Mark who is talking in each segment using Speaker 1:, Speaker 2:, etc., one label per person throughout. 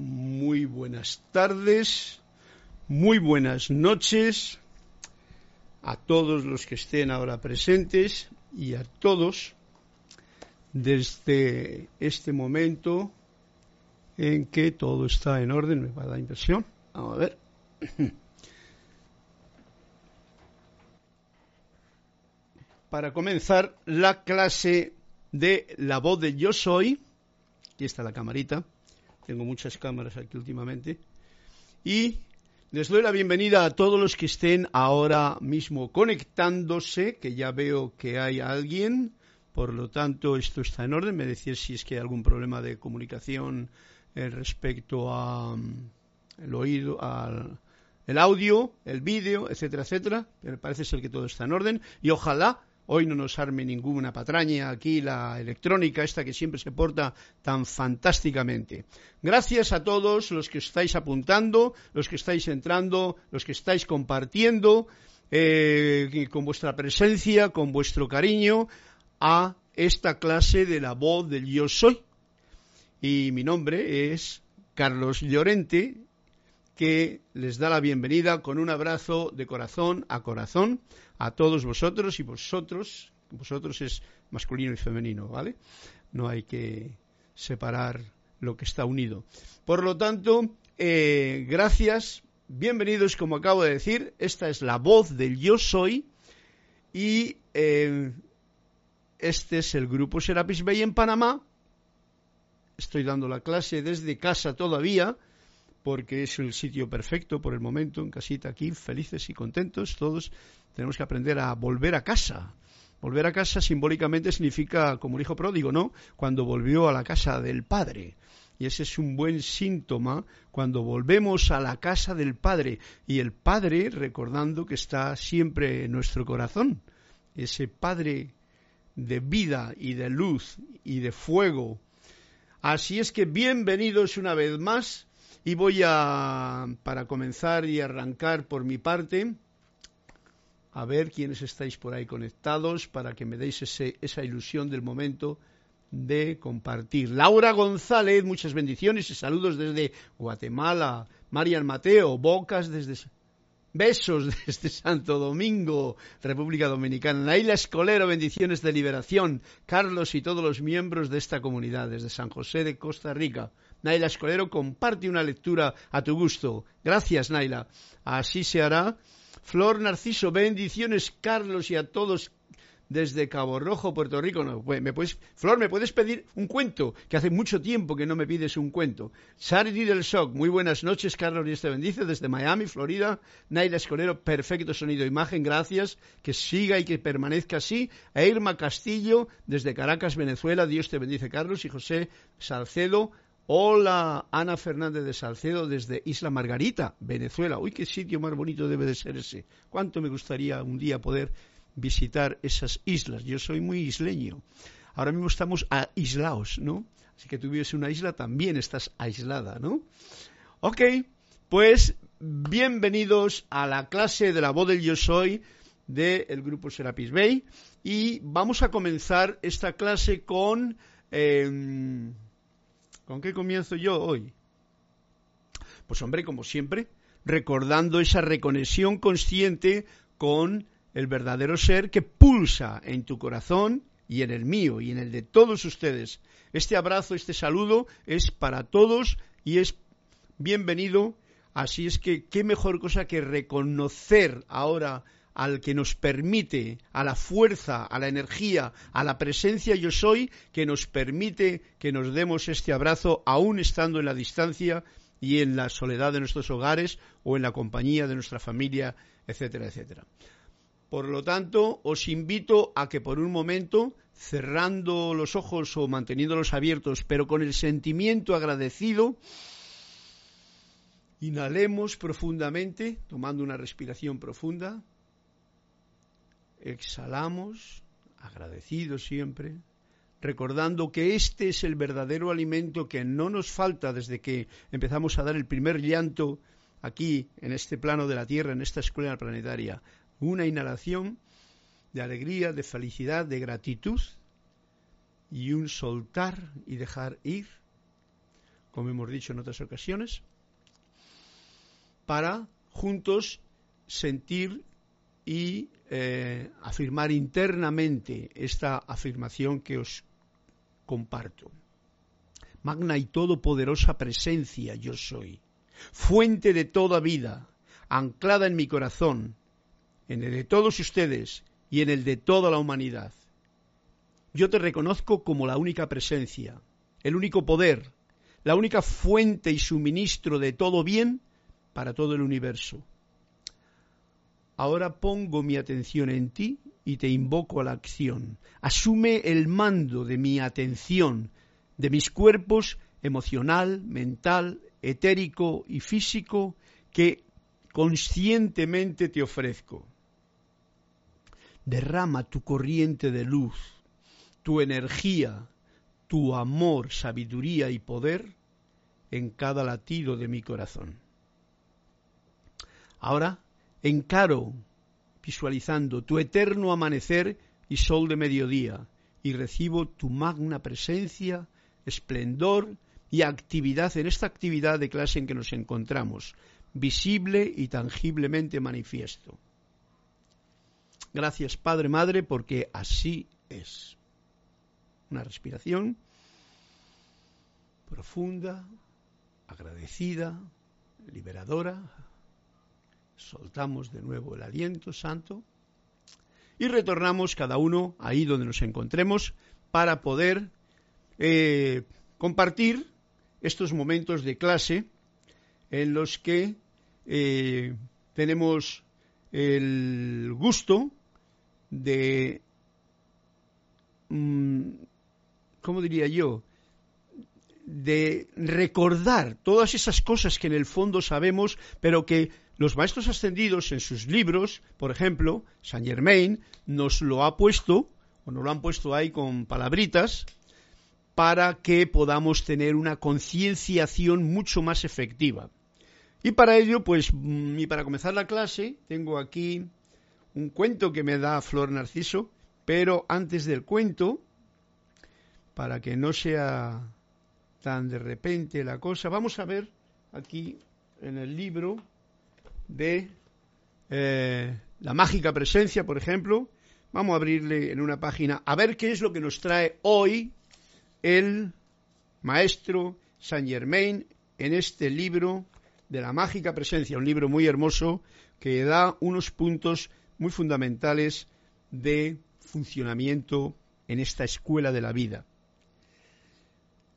Speaker 1: muy buenas tardes, muy buenas noches a todos los que estén ahora presentes y a todos desde este momento en que todo está en orden, me va a dar impresión. Vamos a ver. Para comenzar la clase de la voz de yo soy, aquí está la camarita, tengo muchas cámaras aquí últimamente, y les doy la bienvenida a todos los que estén ahora mismo conectándose, que ya veo que hay alguien, por lo tanto esto está en orden, me decís si es que hay algún problema de comunicación eh, respecto a mm, el oído, al el audio, el vídeo, etcétera, etcétera, pero parece ser que todo está en orden. Y ojalá Hoy no nos arme ninguna patraña aquí la electrónica, esta que siempre se porta tan fantásticamente. Gracias a todos los que estáis apuntando, los que estáis entrando, los que estáis compartiendo eh, con vuestra presencia, con vuestro cariño a esta clase de la voz del yo soy. Y mi nombre es Carlos Llorente, que les da la bienvenida con un abrazo de corazón a corazón a todos vosotros y vosotros, vosotros es masculino y femenino, ¿vale? No hay que separar lo que está unido. Por lo tanto, eh, gracias, bienvenidos, como acabo de decir, esta es la voz del yo soy y eh, este es el grupo Serapis Bay en Panamá. Estoy dando la clase desde casa todavía porque es el sitio perfecto por el momento, en casita aquí, felices y contentos todos tenemos que aprender a volver a casa. Volver a casa simbólicamente significa como el hijo pródigo, ¿no? Cuando volvió a la casa del Padre. Y ese es un buen síntoma cuando volvemos a la casa del Padre. Y el Padre, recordando que está siempre en nuestro corazón. Ese Padre de vida y de luz y de fuego. Así es que bienvenidos una vez más. Y voy a, para comenzar y arrancar por mi parte, a ver quiénes estáis por ahí conectados para que me deis ese, esa ilusión del momento de compartir. Laura González, muchas bendiciones y saludos desde Guatemala. Marian Mateo, Bocas desde... Besos desde Santo Domingo, República Dominicana. Naila Escolero, bendiciones de liberación. Carlos y todos los miembros de esta comunidad desde San José de Costa Rica. Naila Escolero, comparte una lectura a tu gusto. Gracias, Naila. Así se hará Flor Narciso, bendiciones Carlos y a todos desde Cabo Rojo, Puerto Rico. Pues, Flor, ¿me puedes pedir un cuento? Que hace mucho tiempo que no me pides un cuento. Sardi del Shock, muy buenas noches, Carlos Dios te bendice, desde Miami, Florida. Naila Escolero, perfecto sonido imagen, gracias. Que siga y que permanezca así. E Irma Castillo, desde Caracas, Venezuela, Dios te bendice, Carlos. Y José Salcedo, Hola, Ana Fernández de Salcedo desde Isla Margarita, Venezuela. Uy, qué sitio más bonito debe de ser ese. Cuánto me gustaría un día poder visitar esas islas. Yo soy muy isleño. Ahora mismo estamos aislados, ¿no? Así que en una isla, también estás aislada, ¿no? Ok, pues bienvenidos a la clase de la voz del yo soy del grupo Serapis Bay y vamos a comenzar esta clase con... Em, ¿Con qué comienzo yo hoy? Pues hombre, como siempre, recordando esa reconexión consciente con el verdadero ser que pulsa en tu corazón y en el mío y en el de todos ustedes. Este abrazo, este saludo es para todos y es bienvenido. Así es que qué mejor cosa que reconocer ahora al que nos permite, a la fuerza, a la energía, a la presencia yo soy, que nos permite que nos demos este abrazo aún estando en la distancia y en la soledad de nuestros hogares o en la compañía de nuestra familia, etcétera, etcétera. Por lo tanto, os invito a que por un momento, cerrando los ojos o manteniéndolos abiertos, pero con el sentimiento agradecido, inhalemos profundamente, tomando una respiración profunda, exhalamos, agradecidos siempre, recordando que este es el verdadero alimento que no nos falta desde que empezamos a dar el primer llanto aquí, en este plano de la Tierra, en esta escuela planetaria. Una inhalación de alegría, de felicidad, de gratitud y un soltar y dejar ir como hemos dicho en otras ocasiones, para juntos sentir y eh, afirmar internamente esta afirmación que os comparto. Magna y todopoderosa presencia yo soy, fuente de toda vida, anclada en mi corazón, en el de todos ustedes y en el de toda la humanidad. Yo te reconozco como la única presencia, el único poder, la única fuente y suministro de todo bien para todo el universo. Ahora pongo mi atención en ti y te invoco a la acción. Asume el mando de mi atención, de mis cuerpos emocional, mental, etérico y físico que conscientemente te ofrezco. Derrama tu corriente de luz, tu energía, tu amor, sabiduría y poder en cada latido de mi corazón. Ahora encaro, visualizando tu eterno amanecer y sol de mediodía, y recibo tu magna presencia, esplendor y actividad en esta actividad de clase en que nos encontramos, visible y tangiblemente manifiesto. Gracias Padre Madre porque así es. Una respiración profunda, agradecida, liberadora. Soltamos de nuevo el aliento santo y retornamos cada uno ahí donde nos encontremos para poder eh, compartir estos momentos de clase en los que eh, tenemos el gusto de, mm, ¿cómo diría yo?, de recordar todas esas cosas que en el fondo sabemos, pero que los maestros ascendidos en sus libros, por ejemplo, Saint Germain nos lo ha puesto, o nos lo han puesto ahí con palabritas, para que podamos tener una concienciación mucho más efectiva. Y para ello, pues, mm, y para comenzar la clase, tengo aquí un cuento que me da Flor Narciso, pero antes del cuento, para que no sea tan de repente la cosa, vamos a ver aquí en el libro de eh, La mágica presencia, por ejemplo, vamos a abrirle en una página a ver qué es lo que nos trae hoy el maestro Saint Germain en este libro de la mágica presencia, un libro muy hermoso que da unos puntos muy fundamentales de funcionamiento en esta escuela de la vida.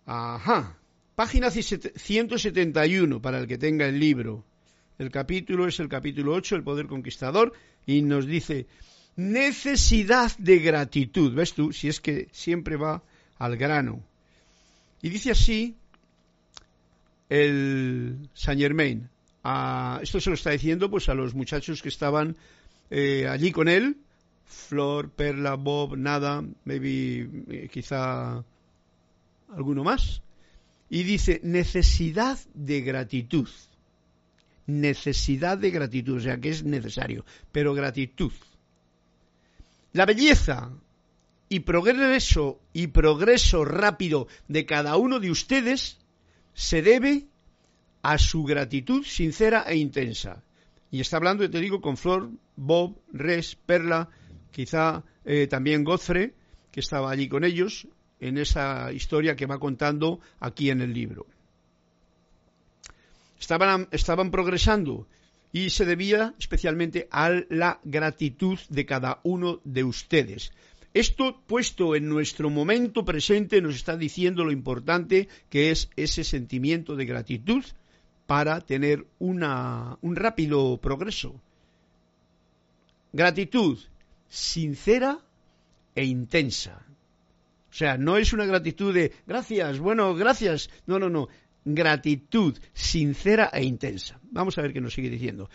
Speaker 1: Ajá, página 171 para el que tenga el libro. El capítulo es el capítulo 8, el poder conquistador, y nos dice necesidad de gratitud. ¿Ves tú? Si es que siempre va al grano. Y dice así el Saint Germain. esto se lo está diciendo pues a los muchachos que estaban eh, allí con él, Flor, Perla, Bob, nada, maybe eh, quizá alguno más. Y dice necesidad de gratitud. Necesidad de gratitud, o sea que es necesario, pero gratitud. La belleza y progreso y progreso rápido de cada uno de ustedes se debe a su gratitud sincera e intensa. Y está hablando, te digo, con Flor, Bob, Res, Perla, quizá eh, también Godfrey, que estaba allí con ellos, en esa historia que va contando aquí en el libro. Estaban, estaban progresando y se debía especialmente a la gratitud de cada uno de ustedes. Esto puesto en nuestro momento presente nos está diciendo lo importante que es ese sentimiento de gratitud para tener una, un rápido progreso. Gratitud sincera e intensa. O sea, no es una gratitud de gracias, bueno, gracias. No, no, no. Gratitud sincera e intensa. Vamos a ver qué nos sigue diciendo.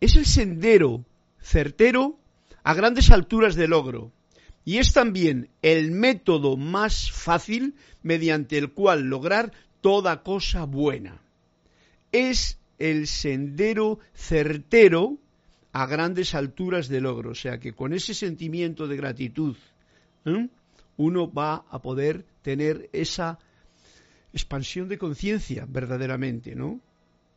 Speaker 1: Es el sendero certero a grandes alturas de logro y es también el método más fácil mediante el cual lograr toda cosa buena. Es el sendero certero a grandes alturas de logro. O sea que con ese sentimiento de gratitud uno va a poder tener esa expansión de conciencia, verdaderamente, ¿no?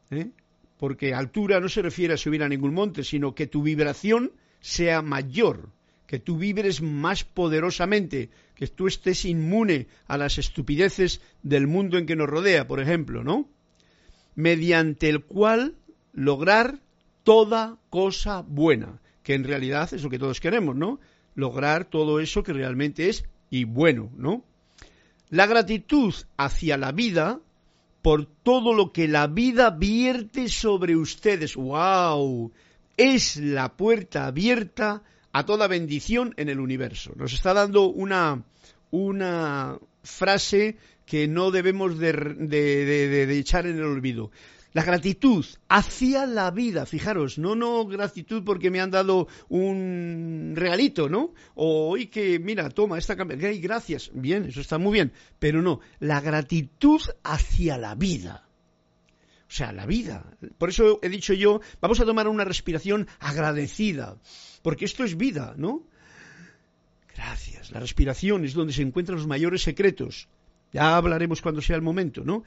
Speaker 1: ¿Eh? Porque altura no se refiere a subir a ningún monte, sino que tu vibración sea mayor, que tú vibres más poderosamente, que tú estés inmune a las estupideces del mundo en que nos rodea, por ejemplo, ¿no? Mediante el cual lograr toda cosa buena, que en realidad es lo que todos queremos, ¿no? Lograr todo eso que realmente es y bueno, ¿no? La gratitud hacia la vida por todo lo que la vida vierte sobre ustedes. ¡Wow! Es la puerta abierta a toda bendición en el universo. Nos está dando una, una frase que no debemos de, de, echar en el olvido. La gratitud hacia la vida, fijaros, no, no gratitud porque me han dado un regalito, ¿no? O hoy que, mira, toma esta cámara, gracias, bien, eso está muy bien, pero no, la gratitud hacia la vida. O sea, la vida. Por eso he dicho yo, vamos a tomar una respiración agradecida, porque esto es vida, ¿no? Gracias. La respiración es donde se encuentran los mayores secretos. Ya hablaremos cuando sea el momento, ¿no?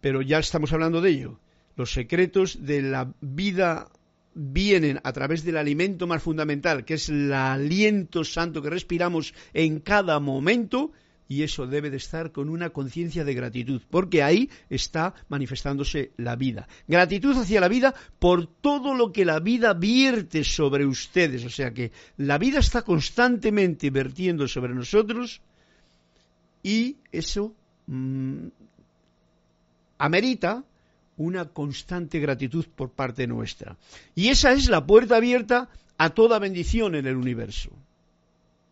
Speaker 1: Pero ya estamos hablando de ello. Los secretos de la vida vienen a través del alimento más fundamental, que es el aliento santo que respiramos en cada momento, y eso debe de estar con una conciencia de gratitud, porque ahí está manifestándose la vida. Gratitud hacia la vida por todo lo que la vida vierte sobre ustedes, o sea que la vida está constantemente vertiendo sobre nosotros y eso mm, amerita una constante gratitud por parte nuestra. Y esa es la puerta abierta a toda bendición en el universo.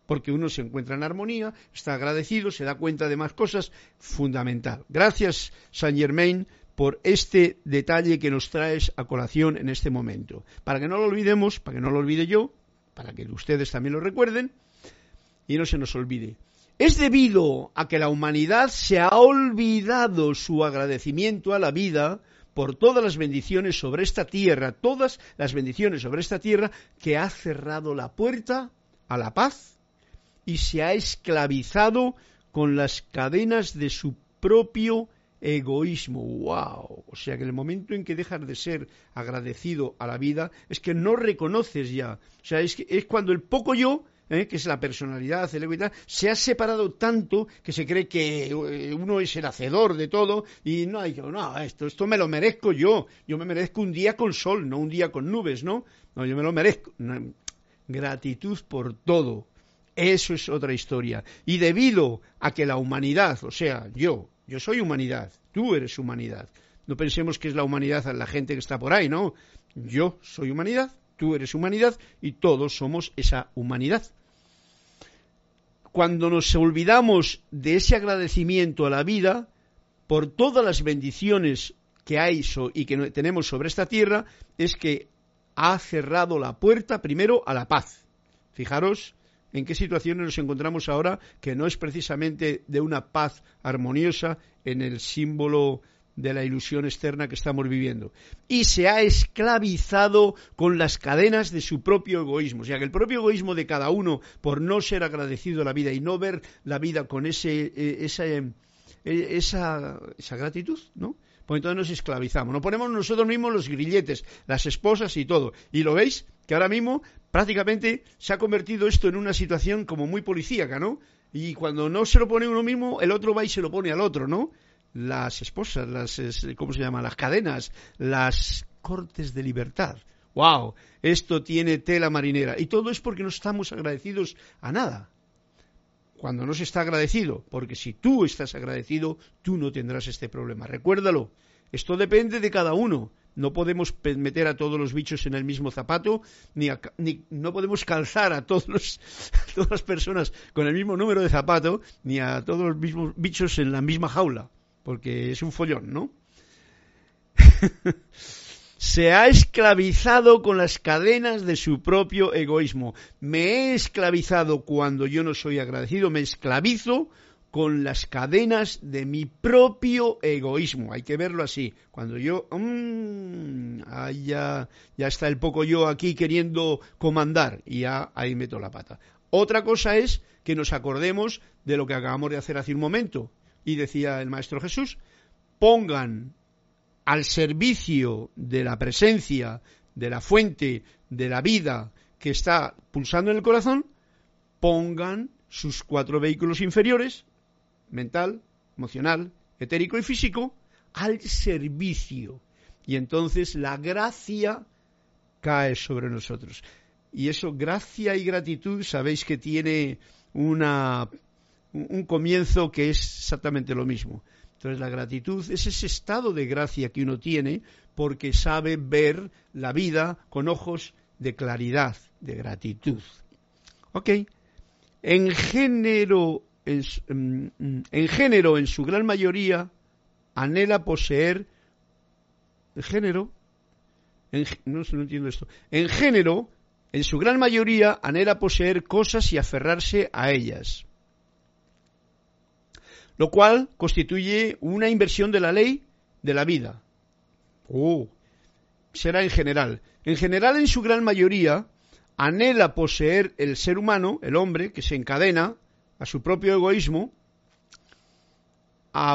Speaker 1: Porque uno se encuentra en armonía, está agradecido, se da cuenta de más cosas, fundamental. Gracias, Saint Germain, por este detalle que nos traes a colación en este momento. Para que no lo olvidemos, para que no lo olvide yo, para que ustedes también lo recuerden y no se nos olvide. Es debido a que la humanidad se ha olvidado su agradecimiento a la vida por todas las bendiciones sobre esta tierra, todas las bendiciones sobre esta tierra, que ha cerrado la puerta a la paz y se ha esclavizado con las cadenas de su propio egoísmo. ¡Wow! O sea que en el momento en que dejas de ser agradecido a la vida, es que no reconoces ya. O sea, es, que, es cuando el poco yo ¿eh? que es la personalidad, el ego y tal, se ha separado tanto que se cree que eh, uno es el hacedor de todo y no hay no, esto, esto me lo merezco yo, yo me merezco un día con sol, no un día con nubes, ¿no? No, yo me lo merezco. gratitud por todo. Eso es otra historia. Y debido a que la humanidad, o sea, yo, yo soy humanidad, tú eres humanidad. No pensemos que es la humanidad la gente que está por ahí, ¿no? Yo soy humanidad, tú eres humanidad y todos somos esa humanidad cuando nos olvidamos de ese agradecimiento a la vida por todas las bendiciones que hay y que tenemos sobre esta tierra, es que ha cerrado la puerta primero a la paz. Fijaros en qué situaciones nos encontramos ahora, que no es precisamente de una paz armoniosa en el símbolo de la ilusión externa que estamos viviendo. Y se ha esclavizado con las cadenas de su propio egoísmo. O sea, que el propio egoísmo de cada uno, por no ser agradecido a la vida y no ver la vida con ese, eh, esa, eh, esa, esa gratitud, ¿no? Pues entonces nos esclavizamos. Nos ponemos nosotros mismos los grilletes, las esposas y todo. Y lo veis que ahora mismo prácticamente se ha convertido esto en una situación como muy policíaca, ¿no? Y cuando no se lo pone uno mismo, el otro va y se lo pone al otro, ¿no? Las esposas, las, ¿cómo se llama? Las cadenas, las cortes de libertad. ¡Wow! Esto tiene tela marinera. Y todo es porque no estamos agradecidos a nada. Cuando no se está agradecido, porque si tú estás agradecido, tú no tendrás este problema. Recuérdalo, esto depende de cada uno. No podemos meter a todos los bichos en el mismo zapato, ni, ni no podemos calzar a todos los, todas las personas con el mismo número de zapato, ni a todos los mismos bichos en la misma jaula porque es un follón, ¿no? se ha esclavizado con las cadenas de su propio egoísmo. Me he esclavizado cuando yo no soy agradecido, me esclavizo con las cadenas de mi propio egoísmo. Hay que verlo así. Cuando yo, mmm, ya, ya está el poco yo aquí queriendo comandar y ya ahí meto la pata. Otra cosa es que nos acordemos de lo que acabamos de hacer hace un momento Y decía el Maestro Jesús, pongan al servicio de la presencia, de la fuente, de la vida que está pulsando en el corazón, pongan sus cuatro vehículos inferiores, mental, emocional, etérico y físico, al servicio. Y entonces la gracia cae sobre nosotros. Y eso, gracia y gratitud, sabéis que tiene una, un comienzo que es exactamente lo mismo. Entonces la gratitud es ese estado de gracia que uno tiene porque sabe ver la vida con ojos de claridad, de gratitud. ¿Ok? En género, en, mm, en género, en su gran mayoría, anhela poseer el género, no, no entiendo esto, en género, en su gran mayoría, anhela poseer cosas y aferrarse a ellas, lo cual constituye una inversión de la ley de la vida. Oh, será en general. En general, en su gran mayoría, anhela poseer el ser humano, el hombre, que se encadena a su propio egoísmo,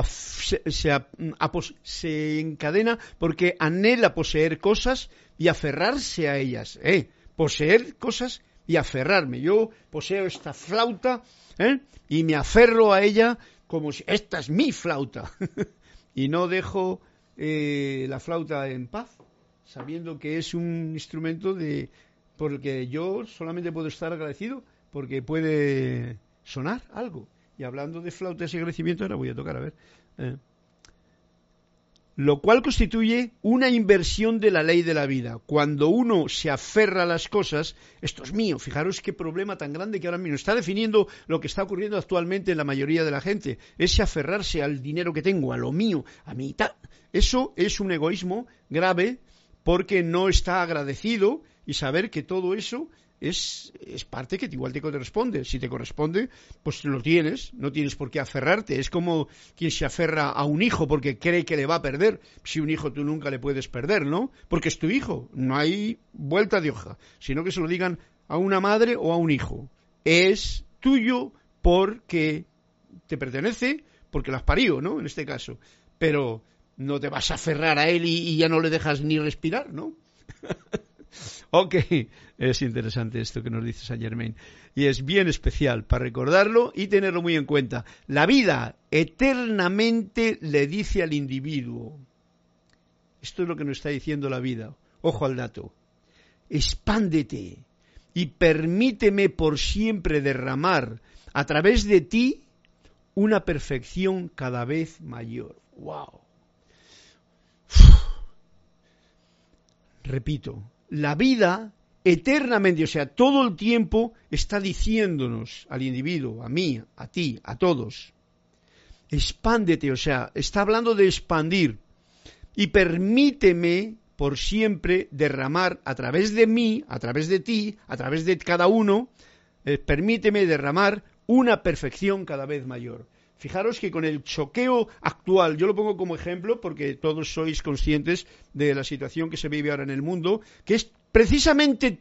Speaker 1: se, encadena porque anhela poseer cosas y aferrarse a ellas. ¿eh? Poseer cosas y aferrarme. Yo poseo esta flauta ¿eh? y me aferro a ella como si esta es mi flauta. y no dejo eh, la flauta en paz, sabiendo que es un instrumento de por el que yo solamente puedo estar agradecido porque puede sonar algo. Y hablando de flautas y agradecimiento, ahora voy a tocar, a ver. Eh. Lo cual constituye una inversión de la ley de la vida. Cuando uno se aferra a las cosas, esto es mío. Fijaros qué problema tan grande que ahora mismo está definiendo lo que está ocurriendo actualmente en la mayoría de la gente. Ese aferrarse al dinero que tengo, a lo mío, a mi tal. Eso es un egoísmo grave porque no está agradecido y saber que todo eso es, es, parte que igual te corresponde. Si te corresponde, pues lo tienes, no tienes por qué aferrarte. Es como quien se aferra a un hijo porque cree que le va a perder. Si un hijo tú nunca le puedes perder, ¿no? Porque es tu hijo, no hay vuelta de hoja, sino que se lo digan a una madre o a un hijo. Es tuyo porque te pertenece, porque lo has parido, ¿no? En este caso. Pero no te vas a aferrar a él y, y ya no le dejas ni respirar, ¿no? ok, es interesante esto que nos dice Saint Germain. Y es bien especial para recordarlo y tenerlo muy en cuenta. La vida eternamente le dice al individuo. Esto es lo que nos está diciendo la vida. Ojo al dato. Expándete y permíteme por siempre derramar a través de ti una perfección cada vez mayor. ¡Wow! Repito, la vida eternamente, o sea, todo el tiempo está diciéndonos al individuo, a mí, a ti, a todos, expándete, o sea, está hablando de expandir y permíteme por siempre derramar a través de mí, a través de ti, a través de cada uno, eh, permíteme derramar una perfección cada vez mayor. Fijaros que con el choqueo actual, yo lo pongo como ejemplo porque todos sois conscientes de la situación que se vive ahora en el mundo, que es precisamente,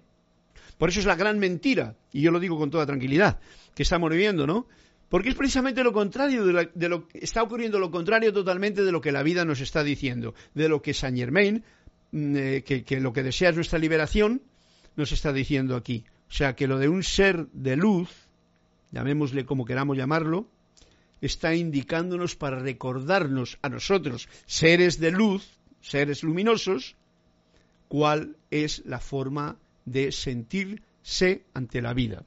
Speaker 1: por eso es la gran mentira, y yo lo digo con toda tranquilidad, que estamos viviendo, ¿no? Porque es precisamente lo contrario de, lo que está ocurriendo, lo contrario totalmente de lo que la vida nos está diciendo, de lo que Saint Germain, mm, eh, que, que lo que desea es nuestra liberación, nos está diciendo aquí. O sea, que lo de un ser de luz, llamémosle como queramos llamarlo, está indicándonos para recordarnos a nosotros, seres de luz, seres luminosos, cuál es la forma de sentirse ante la vida.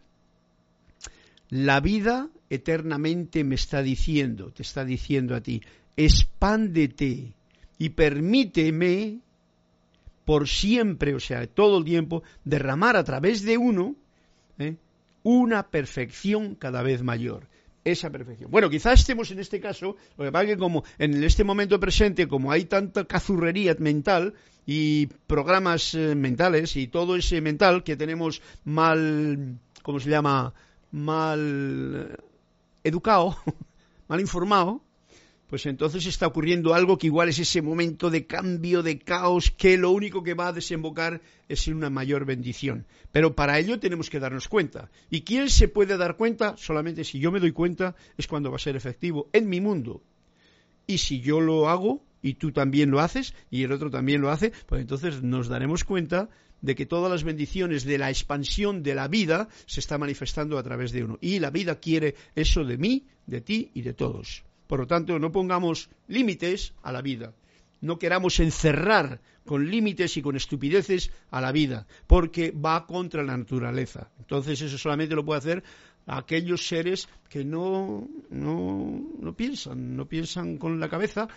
Speaker 1: La vida eternamente me está diciendo, te está diciendo a ti, expándete y permíteme por siempre, o sea, todo el tiempo, derramar a través de uno ¿eh? una perfección cada vez mayor esa perfección. Bueno, quizás estemos en este caso, lo que pasa es que como en este momento presente, como hay tanta cazurrería mental y programas eh, mentales y todo ese mental que tenemos mal, ¿cómo se llama? Mal eh, educado, mal informado, pues entonces está ocurriendo algo que igual es ese momento de cambio, de caos, que lo único que va a desembocar es en una mayor bendición. Pero para ello tenemos que darnos cuenta. ¿Y quién se puede dar cuenta? Solamente si yo me doy cuenta es cuando va a ser efectivo en mi mundo. Y si yo lo hago y tú también lo haces y el otro también lo hace, pues entonces nos daremos cuenta de que todas las bendiciones de la expansión de la vida se está manifestando a través de uno. Y la vida quiere eso de mí, de ti y de todos. Por lo tanto, no pongamos límites a la vida. No queramos encerrar con límites y con estupideces a la vida, porque va contra la naturaleza. Entonces eso solamente lo puede hacer aquellos seres que no, no, no piensan, no piensan con la cabeza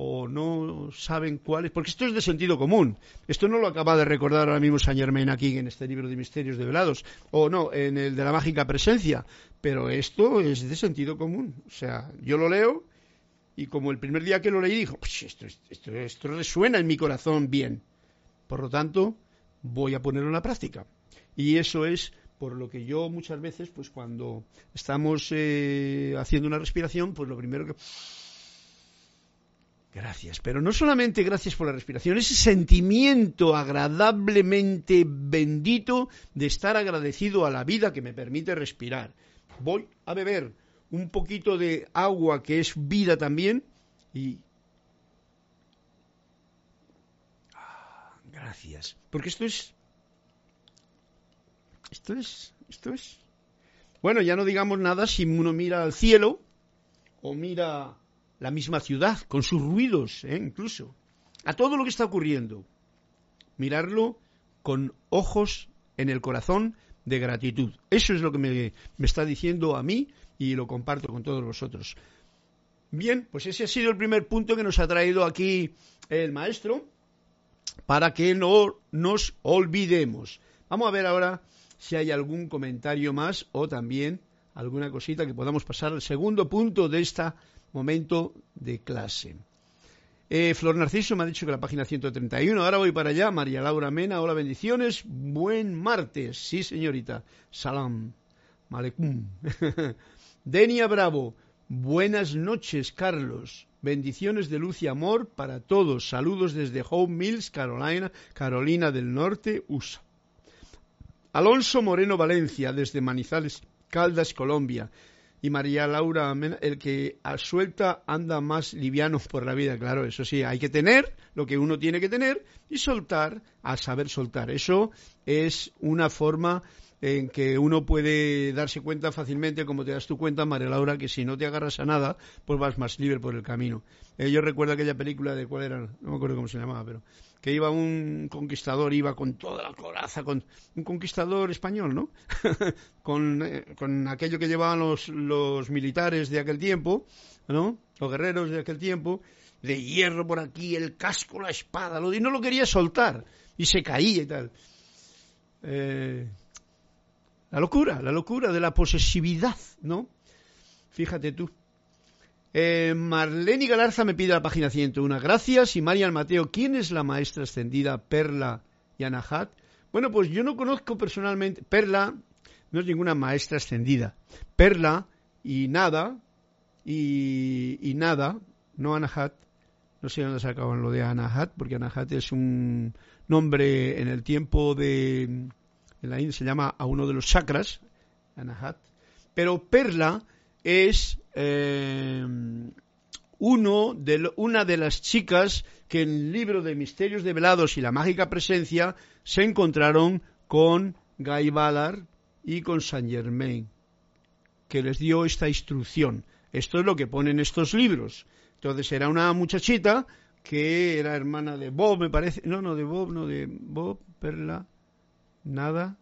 Speaker 1: o no saben cuáles, porque esto es de sentido común. Esto no lo acaba de recordar ahora mismo Saint Germain aquí en este libro de Misterios Develados, o no, en el de la mágica presencia, pero esto es de sentido común. O sea, yo lo leo y como el primer día que lo leí dijo, pues esto, esto, esto resuena en mi corazón bien. Por lo tanto, voy a ponerlo en la práctica. Y eso es por lo que yo muchas veces, pues cuando estamos eh, haciendo una respiración, pues lo primero que Gracias, pero no solamente gracias por la respiración, ese sentimiento agradablemente bendito de estar agradecido a la vida que me permite respirar. Voy a beber un poquito de agua que es vida también y... Ah, gracias, porque esto es... Esto es... Esto es... Bueno, ya no digamos nada si uno mira al cielo o mira la misma ciudad, con sus ruidos, ¿eh? incluso, a todo lo que está ocurriendo. Mirarlo con ojos en el corazón de gratitud. Eso es lo que me, me está diciendo a mí y lo comparto con todos vosotros. Bien, pues ese ha sido el primer punto que nos ha traído aquí el maestro para que no nos olvidemos. Vamos a ver ahora si hay algún comentario más o también alguna cosita que podamos pasar al segundo punto de esta momento de clase. Eh, Flor Narciso me ha dicho que la página 131. Ahora voy para allá. María Laura Mena, hola, bendiciones. Buen martes. Sí, señorita. Salam. Malekum. Denia Bravo. Buenas noches, Carlos. Bendiciones de luz y amor para todos. Saludos desde Home Mills, Carolina, Carolina del Norte, USA. Alonso Moreno Valencia, desde Manizales, Caldas, Colombia y María Laura el que suelta anda más liviano por la vida, claro, eso sí, hay que tener lo que uno tiene que tener y soltar a saber soltar. Eso es una forma en que uno puede darse cuenta fácilmente, como te das tu cuenta, María Laura, que si no te agarras a nada, pues vas más libre por el camino. Eh, yo recuerdo aquella película de cuál era, no me acuerdo cómo se llamaba, pero que iba un conquistador, iba con toda la coraza, con un conquistador español, ¿no? con, eh, con, aquello que llevaban los, los militares de aquel tiempo, ¿no? Los guerreros de aquel tiempo, de hierro por aquí, el casco, la espada, lo, y no lo quería soltar, y se caía y tal. Eh, la locura, la locura de la posesividad, ¿no? Fíjate tú. Eh, Marlene Galarza me pide la página 101. Gracias. Y Marian Mateo, ¿quién es la maestra extendida Perla y Anahat? Bueno, pues yo no conozco personalmente. Perla no es ninguna maestra extendida. Perla y nada, y, y nada, no Anahat. No sé dónde sacaban lo de Anahat, porque Anahat es un nombre en el tiempo de en la India se llama a uno de los chakras, Anahat, pero Perla es eh, uno de, una de las chicas que en el libro de Misterios Develados y la Mágica Presencia se encontraron con Guy Ballard y con Saint Germain, que les dio esta instrucción. Esto es lo que ponen estos libros. Entonces era una muchachita que era hermana de Bob, me parece. No, no, de Bob, no, de Bob, Perla, nada.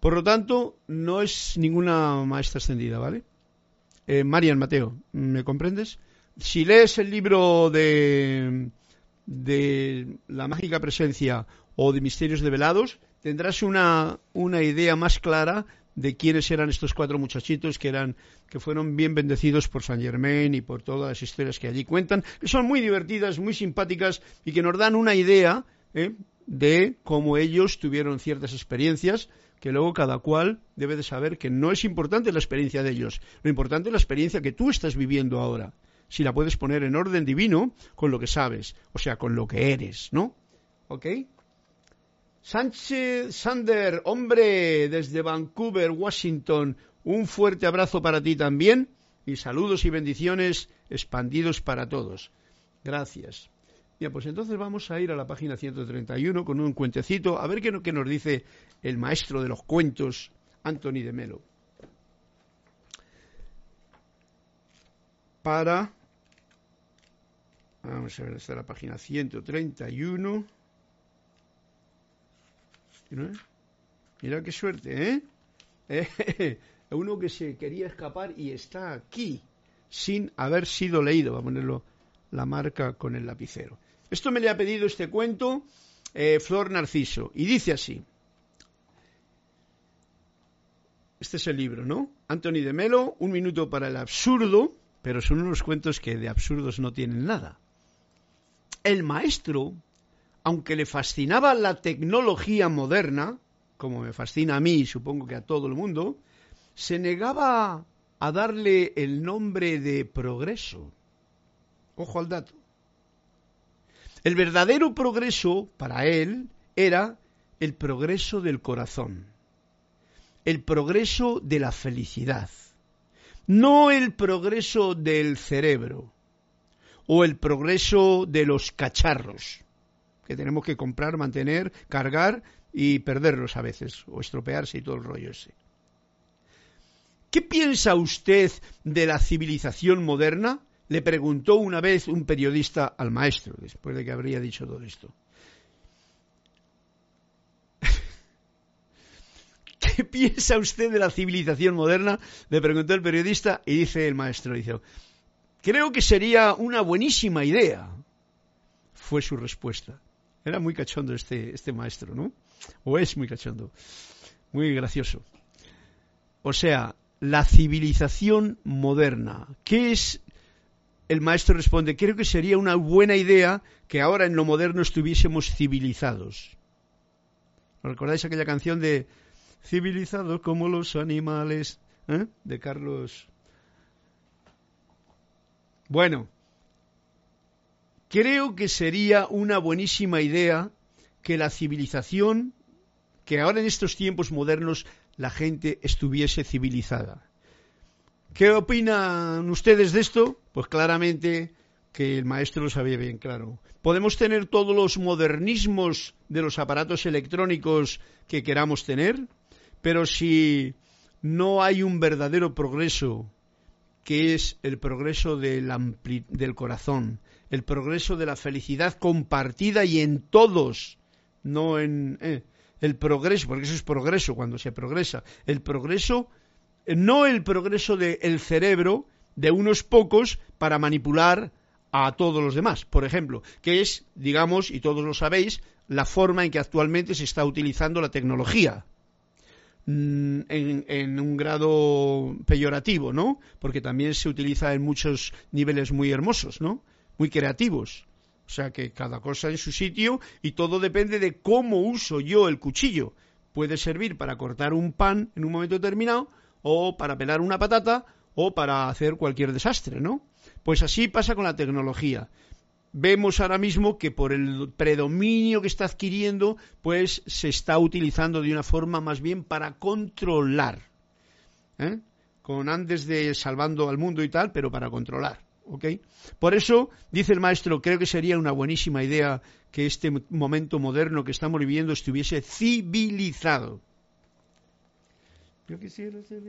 Speaker 1: Por lo tanto, no es ninguna maestra extendida, ¿vale? Eh, Marian Mateo, ¿me comprendes? Si lees el libro de, de La mágica presencia o de Misterios develados, tendrás una, una idea más clara de quiénes eran estos cuatro muchachitos que eran que fueron bien bendecidos por San Germain y por todas las historias que allí cuentan, que son muy divertidas, muy simpáticas y que nos dan una idea ¿eh? De cómo ellos tuvieron ciertas experiencias que luego cada cual debe de saber que no es importante la experiencia de ellos, lo importante es la experiencia que tú estás viviendo ahora, si la puedes poner en orden divino con lo que sabes, o sea, con lo que eres, ¿no? ¿Ok? Sánchez Sander, hombre, desde Vancouver, Washington, un fuerte abrazo para ti también y saludos y bendiciones expandidos para todos. Gracias. Bien, pues entonces vamos a ir a la página 131 con un cuentecito, a ver qué, nos dice el maestro de los cuentos, Anthony de Melo. Para... Vamos a ver, está la página 131. Mira qué suerte, ¿eh? ¿eh? Uno que se quería escapar y está aquí, sin haber sido leído. Vamos a ponerlo la marca con el lapicero. Esto me le ha pedido este cuento eh, Flor Narciso y dice así. Este es el libro, ¿no? Anthony de Melo, Un minuto para el absurdo, pero son unos cuentos que de absurdos no tienen nada. El maestro, aunque le fascinaba la tecnología moderna, como me fascina a mí y supongo que a todo el mundo, se negaba a darle el nombre de progreso. Ojo al dato. El verdadero progreso para él era el progreso del corazón, el progreso de la felicidad, no el progreso del cerebro o el progreso de los cacharros que tenemos que comprar, mantener, cargar y perderlos a veces, o estropearse y todo el rollo ese. ¿Qué piensa usted de la civilización moderna? Le preguntó una vez un periodista al maestro, después de que habría dicho todo esto. ¿Qué piensa usted de la civilización moderna? Le preguntó el periodista y dice el maestro, dice, creo que sería una buenísima idea. Fue su respuesta. Era muy cachondo este, este maestro, ¿no? O es muy cachondo. Muy gracioso. O sea, la civilización moderna. ¿Qué es el maestro responde, creo que sería una buena idea que ahora en lo moderno estuviésemos civilizados. ¿Recordáis aquella canción de civilizados como los animales? ¿eh? De Carlos. Bueno, creo que sería una buenísima idea que la civilización, que ahora en estos tiempos modernos la gente estuviese civilizada. ¿Qué opinan ustedes de esto? Pues claramente que el maestro lo sabía bien claro. Podemos tener todos los modernismos de los aparatos electrónicos que queramos tener, pero si no hay un verdadero progreso, que es el progreso del, del corazón, el progreso de la felicidad compartida y en todos, no en eh, el progreso, porque eso es progreso cuando se progresa, el progreso no el progreso del cerebro de unos pocos para manipular a todos los demás, por ejemplo, que es, digamos, y todos lo sabéis, la forma en que actualmente se está utilizando la tecnología mm, en, en, un grado peyorativo, ¿no? Porque también se utiliza en muchos niveles muy hermosos, ¿no? Muy creativos. O sea que cada cosa en su sitio y todo depende de cómo uso yo el cuchillo. Puede servir para cortar un pan en un momento determinado o para pelar una patata o para hacer cualquier desastre, ¿no? Pues así pasa con la tecnología. Vemos ahora mismo que por el predominio que está adquiriendo, pues se está utilizando de una forma más bien para controlar. ¿eh? Con antes de salvando al mundo y tal, pero para controlar. ¿ok? Por eso, dice el maestro, creo que sería una buenísima idea que este momento moderno que estamos viviendo estuviese civilizado. Yo quisiera ser...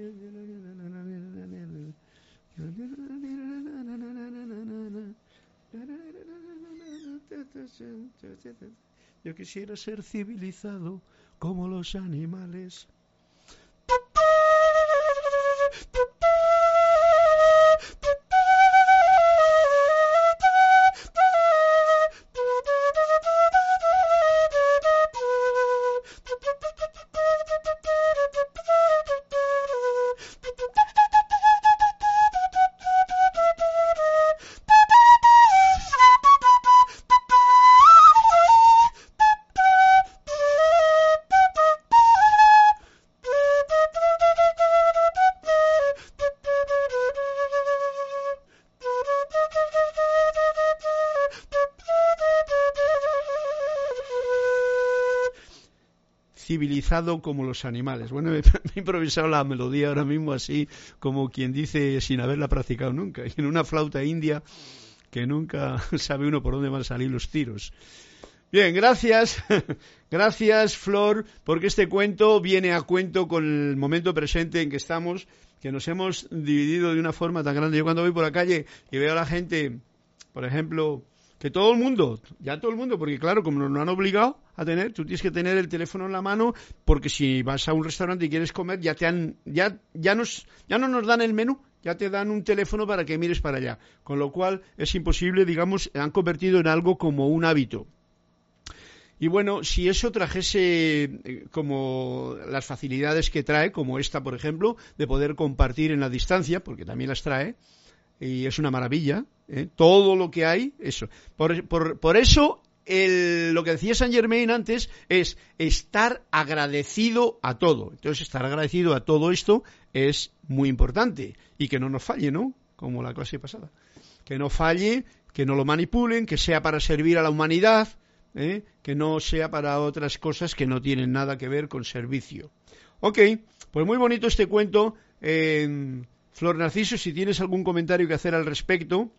Speaker 1: Yo quisiera ser civilizado como los animales. Como los animales. Bueno, he improvisado la melodía ahora mismo así, como quien dice sin haberla practicado nunca, y en una flauta india que nunca sabe uno por dónde van a salir los tiros. Bien, gracias, gracias Flor, porque este cuento viene a cuento con el momento presente en que estamos, que nos hemos dividido de una forma tan grande. Yo cuando voy por la calle y veo a la gente, por ejemplo, que todo el mundo, ya todo el mundo, porque claro, como nos lo han obligado a tener, tú tienes que tener el teléfono en la mano, porque si vas a un restaurante y quieres comer, ya te han, ya, ya nos, ya no nos dan el menú, ya te dan un teléfono para que mires para allá. Con lo cual es imposible, digamos, han convertido en algo como un hábito. Y bueno, si eso trajese eh, como las facilidades que trae, como esta, por ejemplo, de poder compartir en la distancia, porque también las trae, y es una maravilla, ¿eh? todo lo que hay, eso. Por, eso, lo que decía Saint Germain antes es estar agradecido a todo. Entonces, estar agradecido a todo esto es muy importante y que no nos falle, ¿no? Como la clase pasada. Que no falle, que no lo manipulen, que sea para servir a la humanidad, ¿eh? que no sea para otras cosas que no tienen nada que ver con servicio. Ok, pues muy bonito este cuento. Flor Narciso, si tienes algún comentario que hacer al respecto,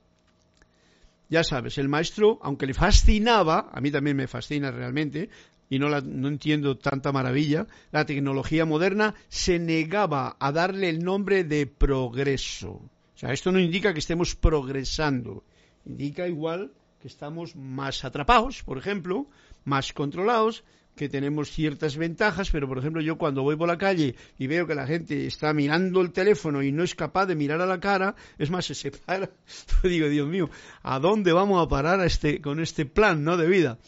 Speaker 1: ya sabes, el maestro, aunque le fascinaba, a mí también me fascina realmente, y no, no entiendo tanta maravilla, la tecnología moderna se negaba a darle el nombre de progreso. O sea, esto no indica que estemos progresando, indica igual que estamos más atrapados, por ejemplo, más controlados, que tenemos ciertas ventajas, pero por ejemplo yo cuando voy por la calle y veo que la gente está mirando el teléfono y no es capaz de mirar a la cara, es más, se separa, digo, Dios mío, ¿a dónde vamos a parar este, con este plan ¿no? de vida?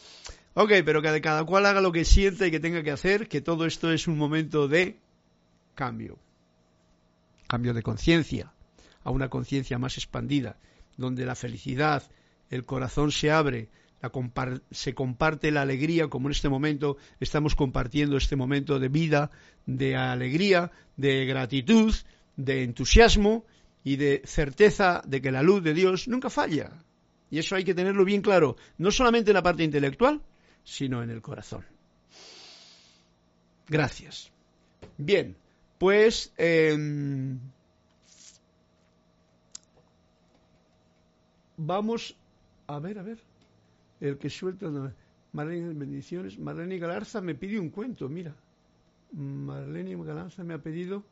Speaker 1: Ok, pero que cada cual haga lo que sienta y que tenga que hacer, que todo esto es un momento de cambio, cambio de conciencia, a una conciencia más expandida, donde la felicidad, el corazón se abre, se comparte la alegría, como en este momento estamos compartiendo este momento de vida, de alegría, de gratitud, de entusiasmo y de certeza de que la luz de Dios nunca falla. Y eso hay que tenerlo bien claro, no solamente en la parte intelectual, sino en el corazón. Gracias. Bien, pues em, vamos a ver, a ver el que suelta Marlene bendiciones. Marlene Galarza me pide un cuento, mira. Marlene Galarza me ha pedido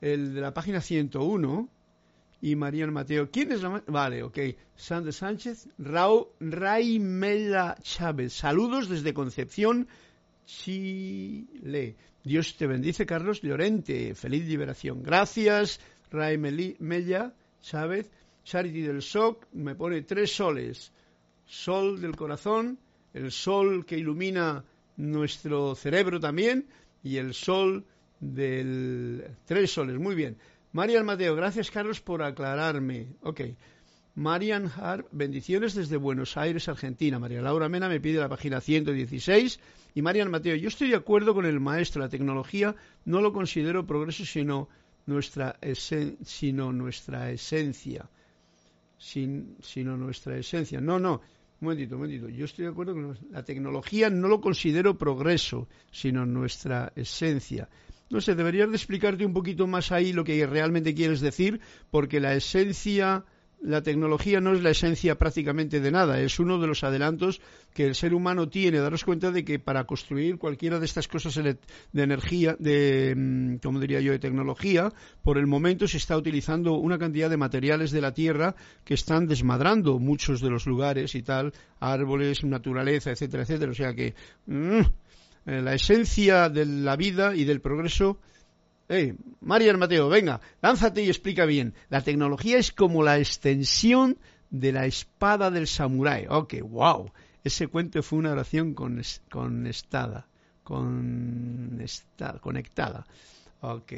Speaker 1: el de la página 101 y Mariano Mateo. ¿Quién es la Vale, ok. Sandra Sánchez, Rao, Raimela Chávez. Saludos desde Concepción, Chile. Dios te bendice, Carlos Llorente. Feliz liberación. Gracias, Raimela Chávez. Charity del SOC me pone tres soles sol del corazón, el sol que ilumina nuestro cerebro también y el sol del tres soles. Muy bien. Marian Mateo, gracias Carlos por aclararme. Ok. Marian Harp, bendiciones desde Buenos Aires, Argentina. María Laura Mena me pide la página 116. Y Marian Mateo, yo estoy de acuerdo con el maestro. La tecnología no lo considero progreso, sino nuestra, sino nuestra esencia. Sin, sino nuestra esencia. No, no. Un momentito, un momentito. Yo estoy de acuerdo con la tecnología, no lo considero progreso, sino nuestra esencia. No sé, deberías de explicarte un poquito más ahí lo que realmente quieres decir, porque la esencia la tecnología no es la esencia prácticamente de nada, es uno de los adelantos que el ser humano tiene. Daros cuenta de que para construir cualquiera de estas cosas de energía, de, mm, como diría yo, de tecnología, por el momento se está utilizando una cantidad de materiales de la Tierra que están desmadrando muchos de los lugares y tal, árboles, naturaleza, etcétera, etcétera. O sea que mm, eh, la esencia de la vida y del progreso Hey, Marian Mateo, venga, lánzate y explica bien. La tecnología es como la extensión de la espada del samurái. Ok, wow. Ese cuento fue una oración con, con estada, con, conectada. Ok.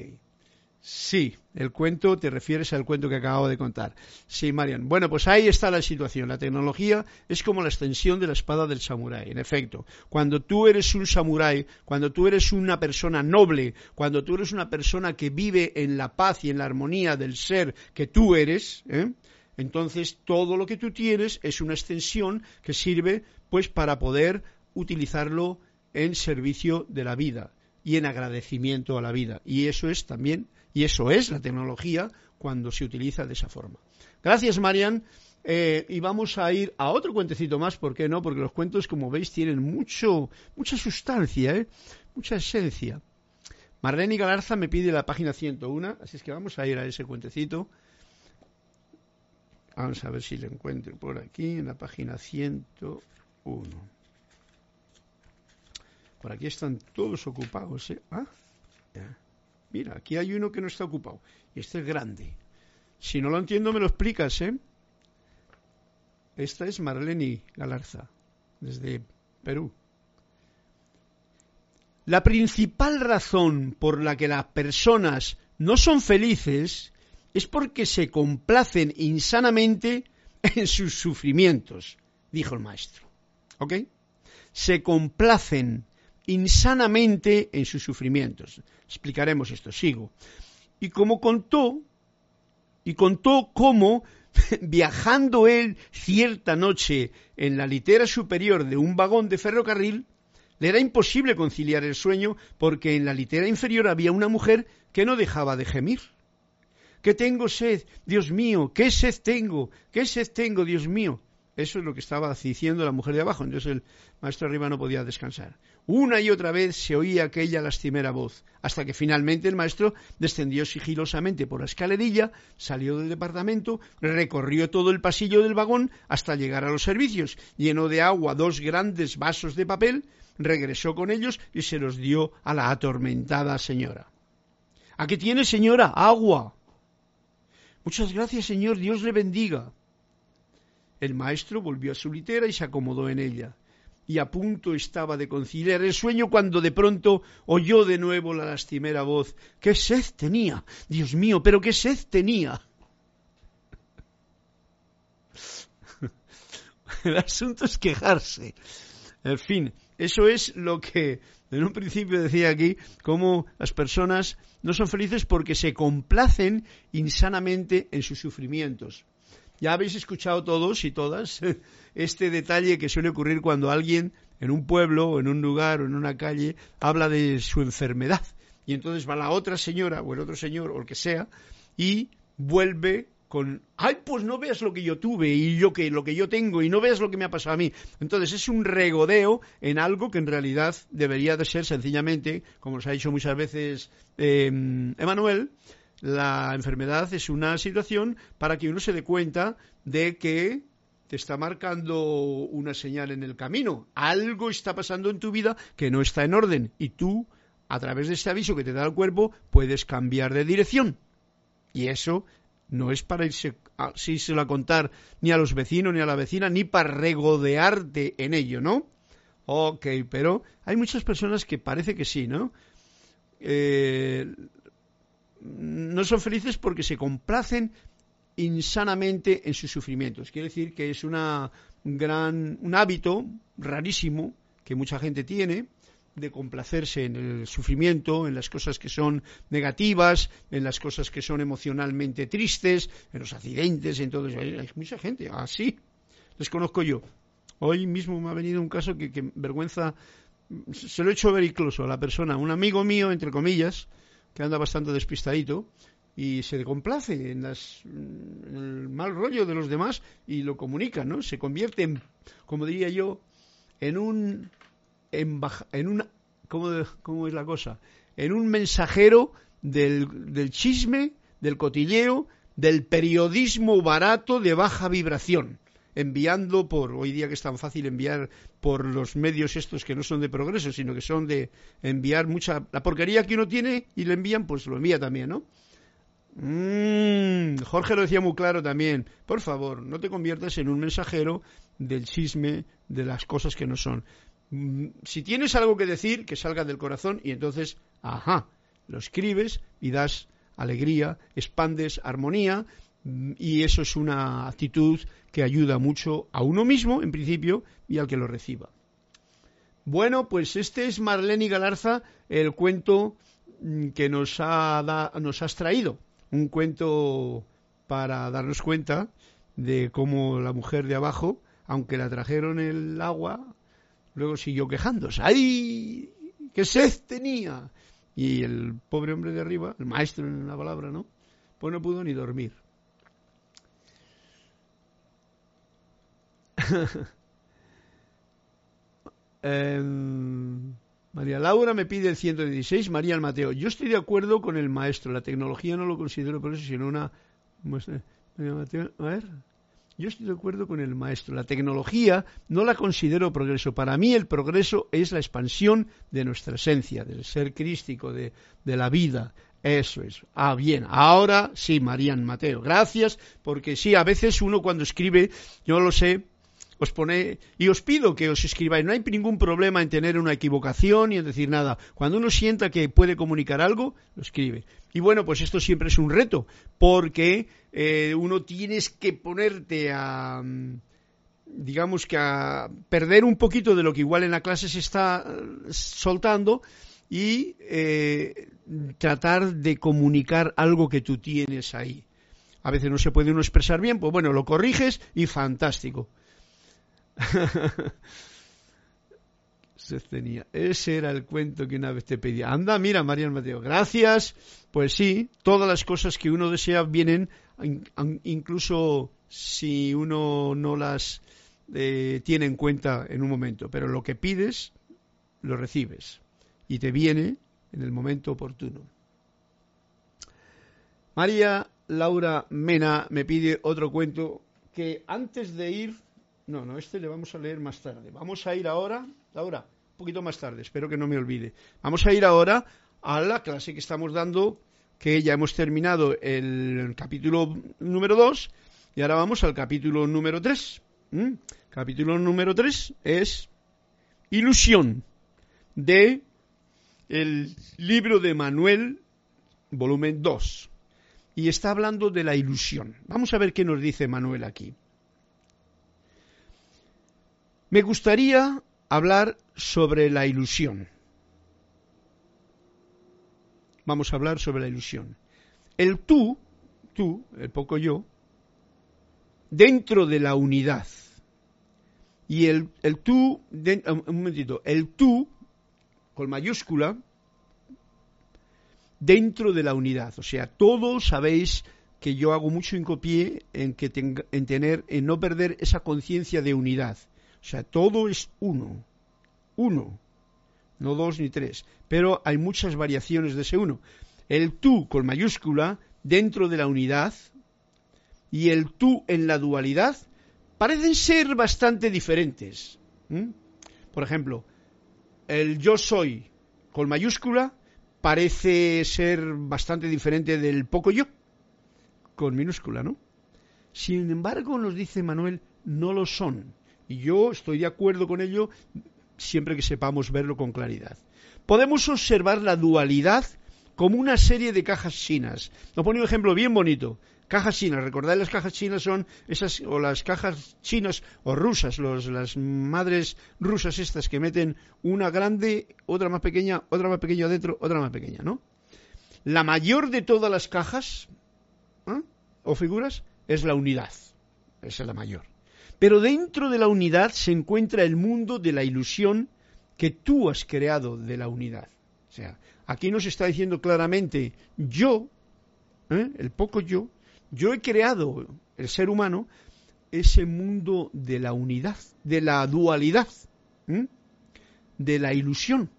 Speaker 1: Sí, el cuento, te refieres al cuento que acabo de contar. Sí, Marian. Bueno, pues ahí está la situación. La tecnología es como la extensión de la espada del samurái. En efecto, cuando tú eres un samurái, cuando tú eres una persona noble, cuando tú eres una persona que vive en la paz y en la armonía del ser que tú eres, ¿eh? entonces todo lo que tú tienes es una extensión que sirve pues para poder utilizarlo en servicio de la vida y en agradecimiento a la vida. Y eso es también, y eso es la tecnología cuando se utiliza de esa forma. Gracias, Marian. Eh, y vamos a ir a otro cuentecito más, ¿por qué no? Porque los cuentos, como veis, tienen mucho, mucha sustancia, ¿eh? mucha esencia. Marlene Galarza me pide la página 101, así es que vamos a ir a ese cuentecito. Vamos a ver si lo encuentro por aquí, en la página 101. Por aquí están todos ocupados. ¿eh? Ah, Mira, aquí hay uno que no está ocupado. Y este es grande. Si no lo entiendo, me lo explicas, ¿eh? Esta es Marlene Galarza, desde Perú. La principal razón por la que las personas no son felices es porque se complacen insanamente en sus sufrimientos, dijo el maestro. ¿Ok? Se complacen insanamente en sus sufrimientos. Explicaremos esto, sigo. Y como contó, y contó cómo viajando él cierta noche en la litera superior de un vagón de ferrocarril, le era imposible conciliar el sueño porque en la litera inferior había una mujer que no dejaba de gemir. Que tengo sed, Dios mío, qué sed tengo, qué sed tengo, Dios mío. Eso es lo que estaba diciendo la mujer de abajo. Entonces el maestro arriba no podía descansar. Una y otra vez se oía aquella lastimera voz, hasta que finalmente el maestro descendió sigilosamente por la escalerilla, salió del departamento, recorrió todo el pasillo del vagón hasta llegar a los servicios, llenó de agua dos grandes vasos de papel, regresó con ellos y se los dio a la atormentada señora. ¿A qué tiene, señora? Agua. Muchas gracias, señor. Dios le bendiga. El maestro volvió a su litera y se acomodó en ella y a punto estaba de conciliar el sueño cuando de pronto oyó de nuevo la lastimera voz. ¡Qué sed tenía! Dios mío, pero qué sed tenía. el asunto es quejarse. En fin, eso es lo que en un principio decía aquí, cómo las personas no son felices porque se complacen insanamente en sus sufrimientos. Ya habéis escuchado todos y todas este detalle que suele ocurrir cuando alguien en un pueblo o en un lugar o en una calle habla de su enfermedad. Y entonces va la otra señora o el otro señor o el que sea y vuelve con, ay, pues no veas lo que yo tuve y yo que lo que yo tengo y no veas lo que me ha pasado a mí. Entonces es un regodeo en algo que en realidad debería de ser sencillamente, como nos ha dicho muchas veces eh, Emanuel, la enfermedad es una situación para que uno se dé cuenta de que te está marcando una señal en el camino. Algo está pasando en tu vida que no está en orden y tú, a través de este aviso que te da el cuerpo, puedes cambiar de dirección. Y eso no es para irse a, a contar ni a los vecinos ni a la vecina, ni para regodearte en ello, ¿no? Ok, pero hay muchas personas que parece que sí, ¿no? Eh, no son felices porque se complacen insanamente en sus sufrimientos. Quiere decir que es una gran, un hábito rarísimo que mucha gente tiene de complacerse en el sufrimiento, en las cosas que son negativas, en las cosas que son emocionalmente tristes, en los accidentes, en todo eso. Hay mucha gente así. Les conozco yo. Hoy mismo me ha venido un caso que, que vergüenza, se lo he hecho ver incluso a la persona, un amigo mío, entre comillas, que anda bastante despistadito y se complace en, las, el mal rollo de los demás y lo comunica, ¿no? Se convierte en, como diría yo, en un en un ¿cómo, es la cosa? En un mensajero del, del chisme, del cotilleo, del periodismo barato de baja vibración enviando por, hoy día que es tan fácil enviar por los medios estos que no son de progreso, sino que son de enviar mucha, la porquería que uno tiene y le envían, pues lo envía también, ¿no? Mm, Jorge lo decía muy claro también, por favor, no te conviertas en un mensajero del chisme, de las cosas que no son. Mm, si tienes algo que decir, que salga del corazón y entonces, ajá, lo escribes y das alegría, expandes armonía y eso es una actitud que ayuda mucho a uno mismo, en principio, y al que lo reciba. Bueno, pues este es Marlene Galarza, el cuento mm, que nos, ha nos has traído. Un cuento para darnos cuenta de cómo la mujer de abajo, aunque la trajeron el agua, luego siguió quejándose. ¡Ay! qué sed tenía. Y el pobre hombre de arriba, el maestro en la palabra, ¿no? Pues no pudo ni dormir. Em, María Laura me pide el 116, María el Mateo. Yo estoy de acuerdo con el maestro, la tecnología no lo considero por eso, sino una... María Mateo, a ver. Yo estoy de acuerdo con el maestro. La tecnología no la considero progreso. Para mí el progreso es la expansión de nuestra esencia, del ser crístico, de, de la vida. Eso es. Ah, bien. Ahora sí, Marían Mateo. Gracias, porque sí, a veces uno cuando escribe, yo lo sé, os pone y os pido que os escribáis. No hay ningún problema en tener una equivocación y en decir nada. Cuando uno sienta que puede comunicar algo, lo escribe. Y bueno, pues esto siempre es un reto, porque eh, uno tienes que ponerte a digamos que a perder un poquito de lo que igual en la clase se está eh, soltando y eh, tratar de comunicar algo que tú tienes ahí. A veces no se puede uno expresar bien, pues bueno, lo corriges y fantástico. Tenía. Ese era el cuento que una vez te pedía. Anda, mira, María Mateo, gracias. Pues sí, todas las cosas que uno desea vienen, incluso si uno no las eh, tiene en cuenta en un momento. Pero lo que pides, lo recibes. Y te viene en el momento oportuno. María Laura Mena me pide otro cuento que antes de ir no, no, este le vamos a leer más tarde. Vamos a ir ahora, ahora, un poquito más tarde, espero que no me olvide. Vamos a ir ahora a la clase que estamos dando, que ya hemos terminado el capítulo número 2 y ahora vamos al capítulo número 3. ¿Mm? Capítulo número 3 es Ilusión de el libro de Manuel, volumen 2. Y está hablando de la ilusión. Vamos a ver qué nos dice Manuel aquí. Me gustaría hablar sobre la ilusión. Vamos a hablar sobre la ilusión. El tú, tú, el poco yo, dentro de la unidad. Y el, tú, un momentito, el tú, con mayúscula, dentro de la unidad. O sea, todos sabéis que yo hago mucho hincapié en, que en tener, en no perder esa conciencia de unidad. O sea, todo es uno. Uno. No dos ni tres. Pero hay muchas variaciones de ese uno. El tú con mayúscula dentro de la unidad y el tú en la dualidad parecen ser bastante diferentes. Por ejemplo, el yo soy con mayúscula parece ser bastante diferente del poco yo con minúscula, ¿no? Sin embargo, nos dice Manuel, no lo son. Y yo estoy de acuerdo con ello siempre que sepamos verlo con claridad. Podemos observar la dualidad como una serie de cajas chinas. Nos pone un ejemplo bien bonito. Cajas chinas, recordad las cajas chinas son esas, o las cajas chinas o rusas, las madres rusas estas que meten una grande, otra más pequeña, otra más pequeña adentro, otra más pequeña, ¿no? La mayor de todas las cajas ¿eh? o figuras es la unidad. Esa es la mayor. Pero dentro de la unidad se encuentra el mundo de la ilusión que tú has creado de la unidad. O sea, aquí nos está diciendo claramente, yo, ¿eh? el poco yo, yo he creado, el ser humano, ese mundo de la unidad, de la dualidad, de la ilusión.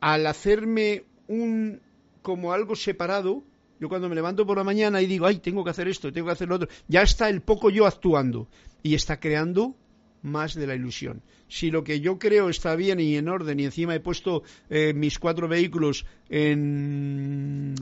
Speaker 1: Al hacerme un como algo separado, yo cuando me levanto por la mañana y digo, ay, tengo que hacer esto, tengo que hacer lo otro, ya está el poco yo actuando y está creando más de la ilusión. Si lo que yo creo está bien y en orden y encima he puesto eh, mis cuatro vehículos en,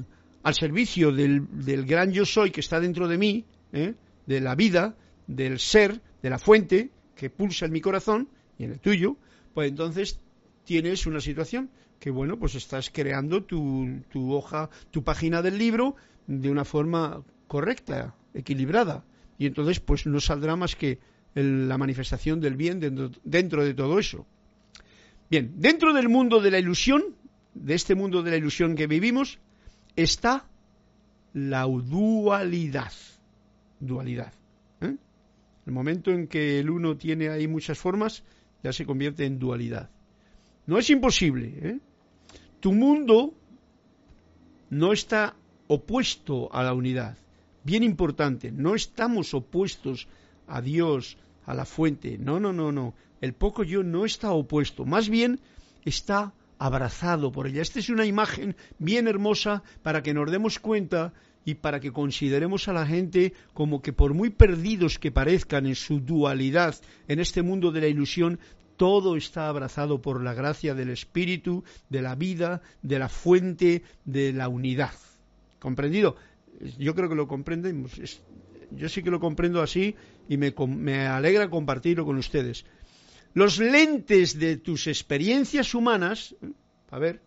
Speaker 1: al servicio del, gran yo soy que está dentro de mí, ¿eh? de la vida, del ser, de la fuente que pulsa en mi corazón y en el tuyo, pues entonces tienes una situación que, bueno, pues estás creando tu, tu hoja, tu página del libro de una forma correcta, equilibrada y entonces pues no saldrá más que la manifestación del bien dentro, de todo eso. Bien, dentro del mundo de la ilusión, de este mundo de la ilusión que vivimos, está la dualidad. Dualidad. ¿eh? El momento en que el uno tiene ahí muchas formas, ya se convierte en dualidad. No es imposible, ¿eh? Tu mundo no está opuesto a la unidad. Bien importante, no estamos opuestos a Dios, a la fuente. No, no, no, no. El poco yo no está opuesto. Más bien está abrazado por ella. Esta es una imagen bien hermosa para que nos demos cuenta y para que consideremos a la gente como que por muy perdidos que parezcan en su dualidad en este mundo de la ilusión, todo está abrazado por la gracia del Espíritu, de la vida, de la fuente, de la unidad. ¿Comprendido? Yo creo que lo comprendemos. Yo sí que lo comprendo así y me, me alegra compartirlo con ustedes. Los lentes de tus experiencias humanas, a ver,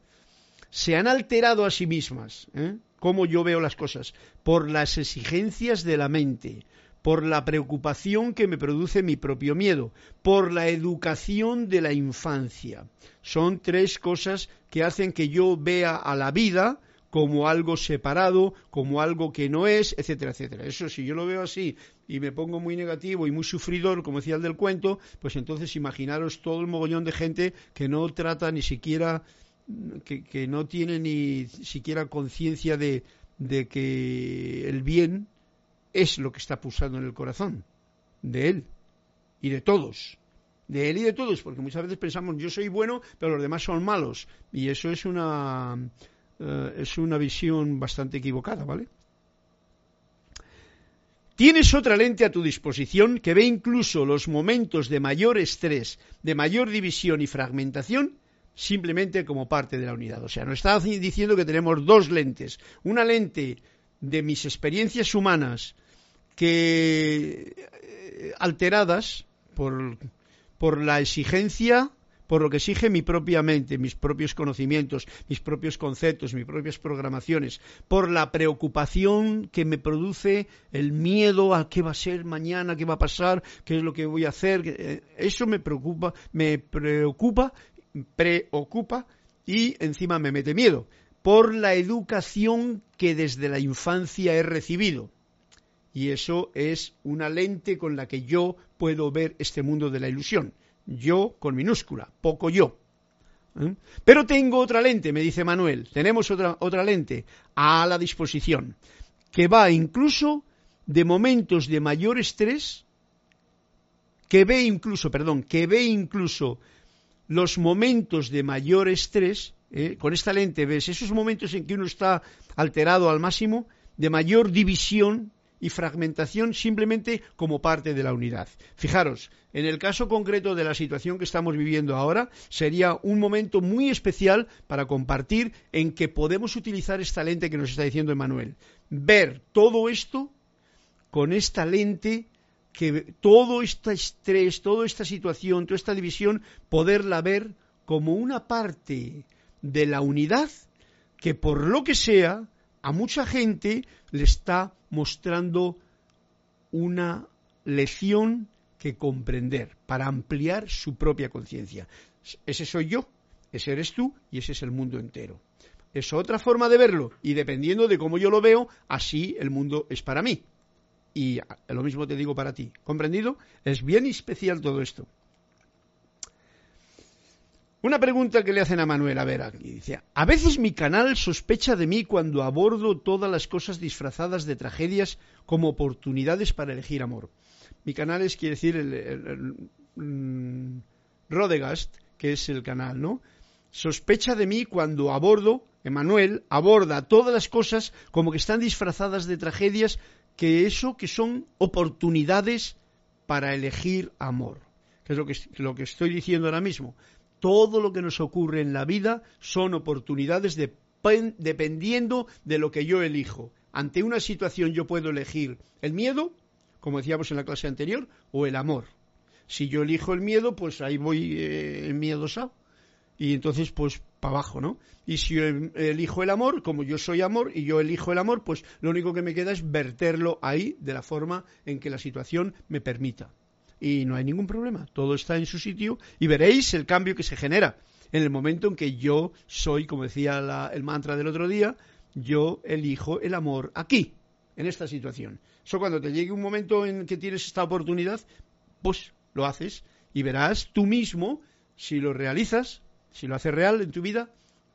Speaker 1: se han alterado a sí mismas, ¿eh? cómo yo veo las cosas, por las exigencias de la mente, por la preocupación que me produce mi propio miedo, por la educación de la infancia. Son tres cosas que hacen que yo vea a la vida como algo separado, como algo que no es, etcétera, etcétera. Eso si yo lo veo así y me pongo muy negativo y muy sufridor, como decía el del cuento, pues entonces imaginaros todo el mogollón de gente que no trata ni siquiera, que, no tiene ni siquiera conciencia de, de que el bien es lo que está pulsando en el corazón de él y de todos de él y de todos, porque muchas veces pensamos yo soy bueno, pero los demás son malos, y eso es una eh, es una visión bastante equivocada, ¿vale? Tienes otra lente a tu disposición que ve incluso los momentos de mayor estrés, de mayor división y fragmentación simplemente como parte de la unidad. O sea, nos está diciendo que tenemos dos lentes. Una lente de mis experiencias humanas que eh, alteradas por, por la exigencia por lo que exige mi propia mente, mis propios conocimientos, mis propios conceptos, mis propias programaciones, por la preocupación que me produce el miedo a qué va a ser mañana, qué va a pasar, qué es lo que voy a hacer. Eh, eso me preocupa, me preocupa, preocupa y encima me mete miedo por la educación que desde la infancia he recibido. Y eso es una lente con la que yo puedo ver este mundo de la ilusión yo con minúscula, poco yo. ¿Eh? Pero tengo otra lente, me dice Manuel, tenemos otra, otra lente a la disposición, que va incluso de momentos de mayor estrés, que ve incluso, perdón, que ve incluso los momentos de mayor estrés, ¿eh? con esta lente ves esos momentos en que uno está alterado al máximo, de mayor división y fragmentación simplemente como parte de la unidad. Fijaros, en el caso concreto de la situación que estamos viviendo ahora, sería un momento muy especial para compartir en que podemos utilizar esta lente que nos está diciendo Emanuel. Ver todo esto con esta lente que todo este estrés, toda esta situación, toda esta división, poderla ver como una parte de la unidad que por lo que sea a mucha gente le está mostrando una lección que comprender para ampliar su propia conciencia. Ese soy yo, ese eres tú y ese es el mundo entero. Es otra forma de verlo y dependiendo de cómo yo lo veo, así el mundo es para mí. Y lo mismo te digo para ti. ¿Comprendido? Es bien especial todo esto. Una pregunta que le hacen a Manuel, a ver, aquí dice, a veces mi canal sospecha de mí cuando abordo todas las cosas disfrazadas de tragedias como oportunidades para elegir amor. Mi canal es, quiere decir, el, mm, Rodegast, que es el canal, ¿no? Sospecha de mí cuando abordo, Emanuel aborda todas las cosas como que están disfrazadas de tragedias, que eso que son oportunidades para elegir amor. Que es lo que, lo que estoy diciendo ahora mismo todo lo que nos ocurre en la vida son oportunidades dependiendo de lo que yo elijo. Ante una situación yo puedo elegir el miedo, como decíamos en la clase anterior, o el amor. Si yo elijo el miedo, pues ahí voy eh, miedosa. Y entonces, pues, para abajo, ¿no? Y si yo elijo el amor, como yo soy amor y yo elijo el amor, pues lo único que me queda es verterlo ahí de la forma en que la situación me permita y no hay ningún problema. Todo está en su sitio y veréis el cambio que se genera en el momento en que yo soy, como decía el mantra del otro día, yo elijo el amor aquí, en esta situación. Eso cuando te llegue un momento en que tienes esta oportunidad, pues lo haces y verás tú mismo si lo realizas, si lo haces real en tu vida,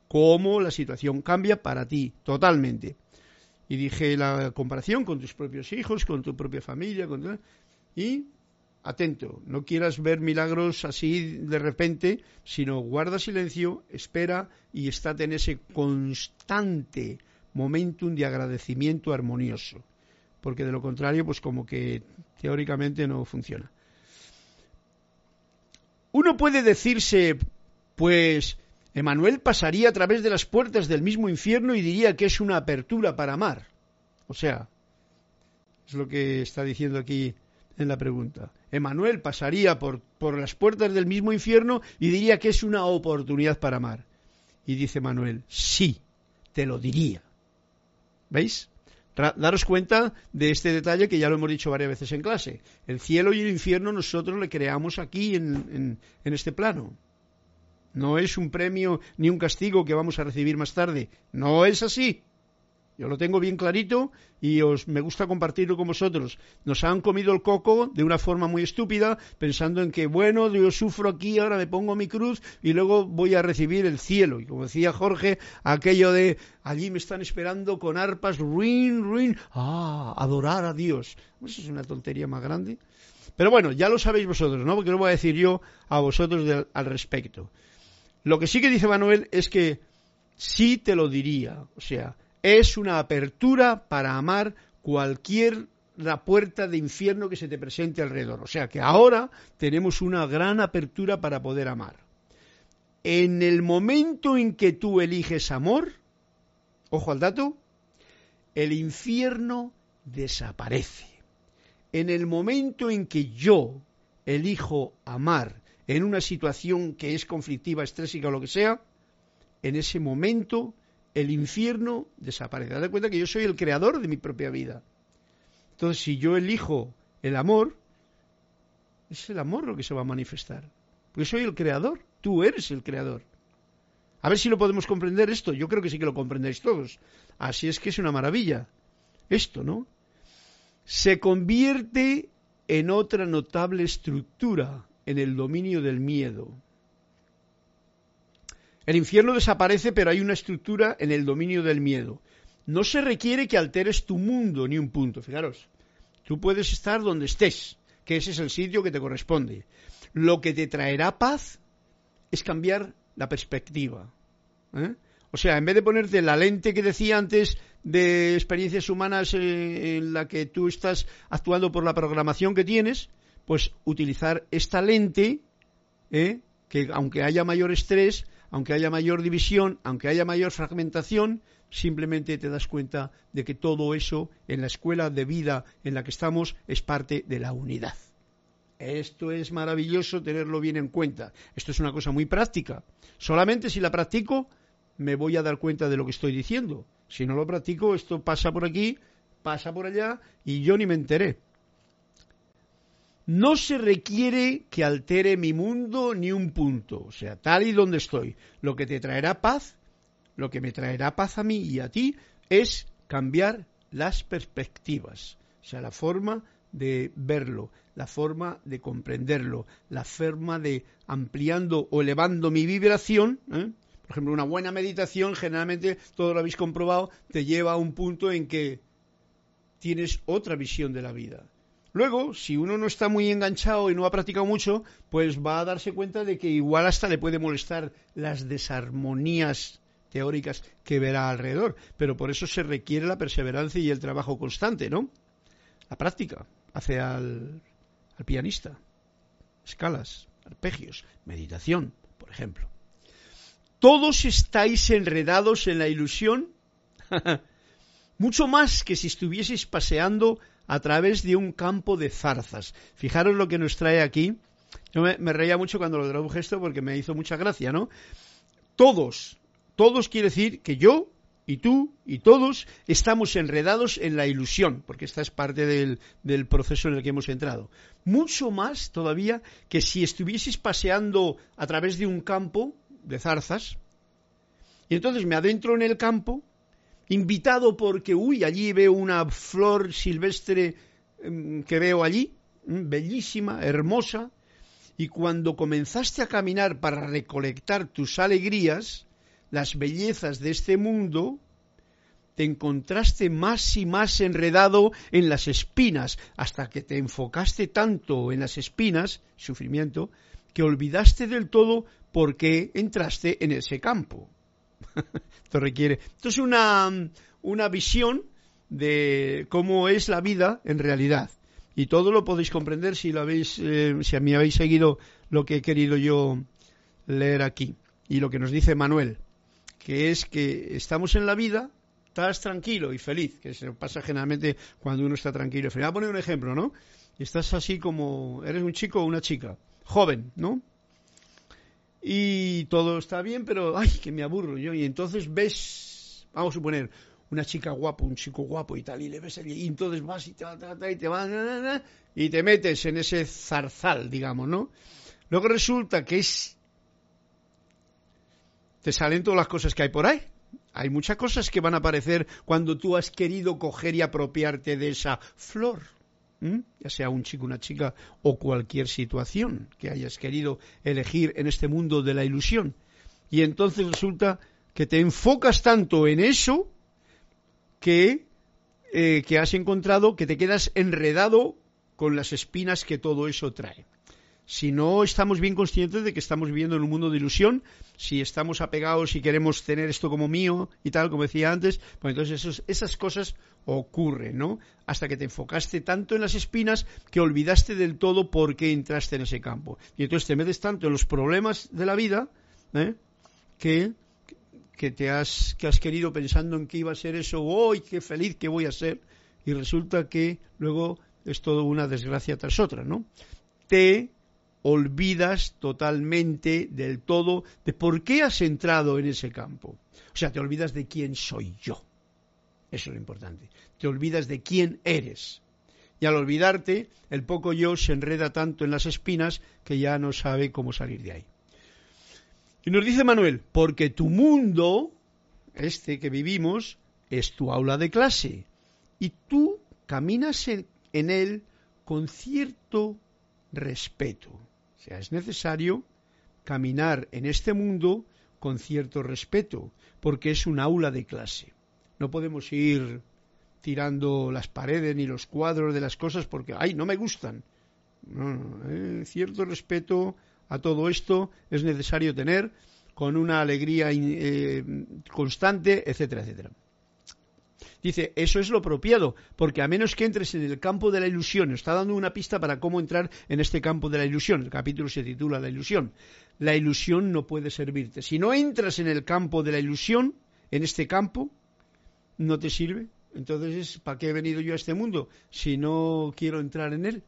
Speaker 1: cómo la situación cambia para ti, totalmente. Y dije la comparación con tus propios hijos, con tu propia familia, con y atento, no quieras ver milagros así de repente, sino guarda silencio, espera y estate en ese constante momentum de agradecimiento armonioso, porque de lo contrario, pues como que teóricamente no funciona. Uno puede decirse, pues, Emanuel pasaría a través de las puertas del mismo infierno y diría que es una apertura para amar. O sea, es lo que está diciendo aquí en la pregunta. Emanuel pasaría por, por las puertas del mismo infierno y diría que es una oportunidad para amar. Y dice Manuel, sí, te lo diría. ¿Veis? daros cuenta de este detalle que ya lo hemos dicho varias veces en clase. El cielo y el infierno nosotros le creamos aquí en, en este plano. No es un premio ni un castigo que vamos a recibir más tarde. No es así. Yo lo tengo bien clarito y os me gusta compartirlo con vosotros. Nos han comido el coco de una forma muy estúpida, pensando en que, bueno, yo sufro aquí, ahora me pongo mi cruz y luego voy a recibir el cielo. Y como decía Jorge, aquello de allí me están esperando con arpas, ruin, ruin, ah, adorar a Dios. Eso es una tontería más grande. Pero bueno, ya lo sabéis vosotros, ¿no? Porque lo voy a decir yo a vosotros al respecto. Lo que sí que dice Manuel es que sí te lo diría, o sea, es una apertura para amar cualquier la puerta de infierno que se te presente alrededor. O sea que ahora tenemos una gran apertura para poder amar. En el momento en que tú eliges amor, ojo al dato, el infierno desaparece. En el momento en que yo elijo amar en una situación que es conflictiva, estrésica o lo que sea, en ese momento el infierno desaparece. Date cuenta que yo soy el creador de mi propia vida. Entonces, si yo elijo el amor, es el amor lo que se va a manifestar. Porque soy el creador, tú eres el creador. A ver si lo podemos comprender esto. Yo creo que sí que lo comprendéis todos. Así es que es una maravilla. Esto, ¿no? Se convierte en otra notable estructura en el dominio del miedo. El infierno desaparece, pero hay una estructura en el dominio del miedo. No se requiere que alteres tu mundo ni un punto. Fijaros, tú puedes estar donde estés, que ese es el sitio que te corresponde. Lo que te traerá paz es cambiar la perspectiva. ¿eh? O sea, en vez de ponerte la lente que decía antes de experiencias humanas eh, en la que tú estás actuando por la programación que tienes, pues utilizar esta lente, ¿eh? que aunque haya mayor estrés, aunque haya mayor división, aunque haya mayor fragmentación, simplemente te das cuenta de que todo eso en la escuela de vida en la que estamos es parte de la unidad. Esto es maravilloso tenerlo bien en cuenta. Esto es una cosa muy práctica. Solamente si la practico me voy a dar cuenta de lo que estoy diciendo. Si no lo practico, esto pasa por aquí, pasa por allá y yo ni me enteré. No se requiere que altere mi mundo ni un punto, o sea, tal y donde estoy. Lo que te traerá paz, lo que me traerá paz a mí y a ti, es cambiar las perspectivas, o sea, la forma de verlo, la forma de comprenderlo, la forma de ampliando o elevando mi vibración. ¿eh? Por ejemplo, una buena meditación, generalmente, todo lo habéis comprobado, te lleva a un punto en que tienes otra visión de la vida Luego, si uno no está muy enganchado y no ha practicado mucho, pues va a darse cuenta de que igual hasta le puede molestar las desarmonías teóricas que verá alrededor. Pero por eso se requiere la perseverancia y el trabajo constante, ¿no? La práctica hace al, pianista. Escalas, arpegios, meditación, por ejemplo. Todos estáis enredados en la ilusión, mucho más que si estuvieseis paseando a través de un campo de zarzas. Fijaros lo que nos trae aquí. Yo me, reía mucho cuando lo traduje esto porque me hizo mucha gracia, ¿no? Todos, todos quiere decir que yo y tú y todos estamos enredados en la ilusión, porque esta es parte del, del, proceso en el que hemos entrado. Mucho más todavía que si estuvieseis paseando a través de un campo de zarzas, y entonces me adentro en el campo invitado porque, uy, allí veo una flor silvestre em, que veo allí, mm, bellísima, hermosa, y cuando comenzaste a caminar para recolectar tus alegrías, las bellezas de este mundo, te encontraste más y más enredado en las espinas, hasta que te enfocaste tanto en las espinas, sufrimiento, que olvidaste del todo por qué entraste en ese campo. Esto requiere. Esto es una, una visión de cómo es la vida en realidad. Y todo lo podéis comprender si lo habéis, eh, si a mí habéis seguido lo que he querido yo leer aquí. Y lo que nos dice Manuel, que es que estamos en la vida, estás tranquilo y feliz, que se pasa generalmente cuando uno está tranquilo y feliz. Voy a poner un ejemplo, ¿no? Estás así como, eres un chico o una chica, joven, ¿no? Y todo está bien, pero, ay, que me aburro yo. Y entonces ves, vamos a suponer, una chica guapa, un chico guapo y tal, y le ves allí, y entonces vas y, y te vas, y te metes en ese zarzal, digamos, ¿no? Luego resulta que es... Te salen todas las cosas que hay por ahí. Hay muchas cosas que van a aparecer cuando tú has querido coger y apropiarte de esa flor. Ya sea un chico, una chica o cualquier situación que hayas querido elegir en este mundo de la ilusión. Y entonces resulta que te enfocas tanto en eso que, eh, que has encontrado que te quedas enredado con las espinas que todo eso trae. Si no estamos bien conscientes de que estamos viviendo en un mundo de ilusión, si estamos apegados y queremos tener esto como mío y tal, como decía antes, pues entonces esas cosas ocurren, ¿no? Hasta que te enfocaste tanto en las espinas que olvidaste del todo por qué entraste en ese campo. Y entonces te metes tanto en los problemas de la vida ¿eh? que que te has, que has querido pensando en que iba a ser eso, hoy qué feliz que voy a ser, y resulta que luego es todo una desgracia tras otra, ¿no? Te olvidas totalmente del todo de por qué has entrado en ese campo. O sea, te olvidas de quién soy yo. Eso es lo importante. Te olvidas de quién eres. Y al olvidarte, el poco yo se enreda tanto en las espinas que ya no sabe cómo salir de ahí. Y nos dice Manuel, porque tu mundo, este que vivimos, es tu aula de clase. Y tú caminas en, él con cierto respeto. O sea, es necesario caminar en este mundo con cierto respeto, porque es un aula de clase. No podemos ir tirando las paredes ni los cuadros de las cosas porque, ay, no me gustan. No, no, eh, cierto respeto a todo esto es necesario tener con una alegría eh, constante, etcétera, etcétera. Dice, eso es lo apropiado, porque a menos que entres en el campo de la ilusión, está dando una pista para cómo entrar en este campo de la ilusión. El capítulo se titula La ilusión. La ilusión no puede servirte. Si no entras en el campo de la ilusión, en este campo, no te sirve. Entonces, ¿para qué he venido yo a este mundo si no quiero entrar en él?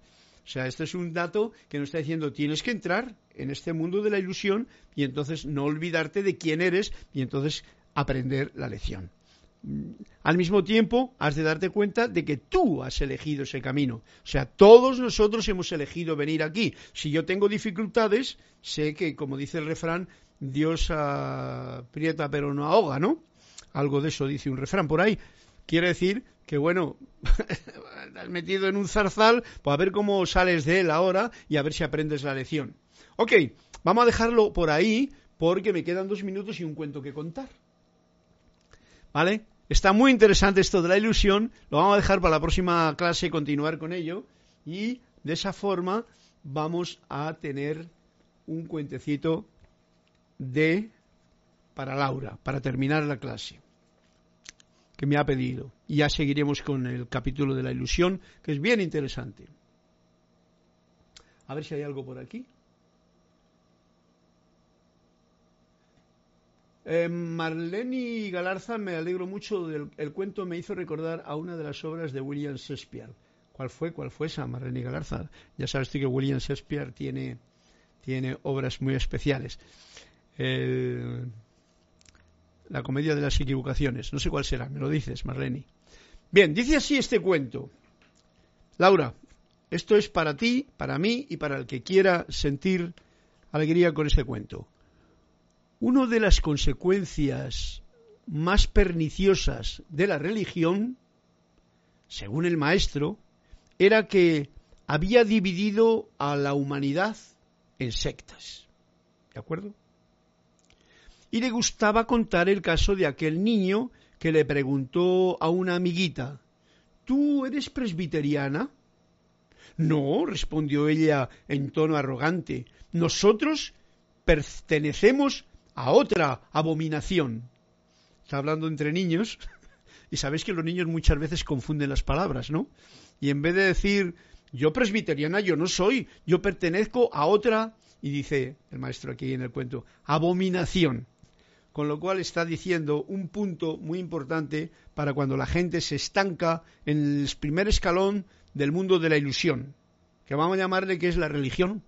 Speaker 1: O sea, este es un dato que nos está diciendo, tienes que entrar en este mundo de la ilusión y entonces no olvidarte de quién eres y entonces aprender la lección. Al mismo tiempo, has de darte cuenta de que tú has elegido ese camino. O sea, todos nosotros hemos elegido venir aquí. Si yo tengo dificultades, sé que, como dice el refrán, Dios aprieta pero no ahoga, ¿no? Algo de eso dice un refrán por ahí. Quiere decir que bueno, has metido en un zarzal, pues a ver cómo sales de él ahora y a ver si aprendes la lección. Ok, vamos a dejarlo por ahí porque me quedan dos minutos y un cuento que contar. ¿Vale? Está muy interesante esto de la ilusión, lo vamos a dejar para la próxima clase continuar con ello y de esa forma vamos a tener un cuentecito de para Laura, para terminar la clase que me ha pedido. Y ya seguiremos con el capítulo de la ilusión, que es bien interesante. A ver si hay algo por aquí. Eh, Marlene Galarza, me alegro mucho del el cuento, me hizo recordar a una de las obras de William Shakespeare. ¿Cuál fue? ¿Cuál fue esa, Marlene Galarza? Ya sabes tú que William Shakespeare tiene, tiene obras muy especiales. La comedia de las equivocaciones. No sé cuál será, me lo dices, Marlene. Bien, dice así este cuento. Laura, esto es para ti, para mí y para el que quiera sentir alegría con este cuento. Una de las consecuencias más perniciosas de la religión, según el maestro, era que había dividido a la humanidad en sectas. ¿De acuerdo? y le gustaba contar el caso de aquel niño que le preguntó a una amiguita, ¿Tú eres presbiteriana? No, respondió ella en tono arrogante, nosotros pertenecemos a otra abominación. Está hablando entre niños y sabéis que los niños muchas veces confunden las palabras, ¿no? Y en vez de decir yo presbiteriana yo no soy, yo pertenezco a otra, y dice el maestro aquí en el cuento, abominación. Con lo cual está diciendo un punto muy importante para cuando la gente se estanca en el primer escalón del mundo de la ilusión, que vamos a llamarle que es la religión.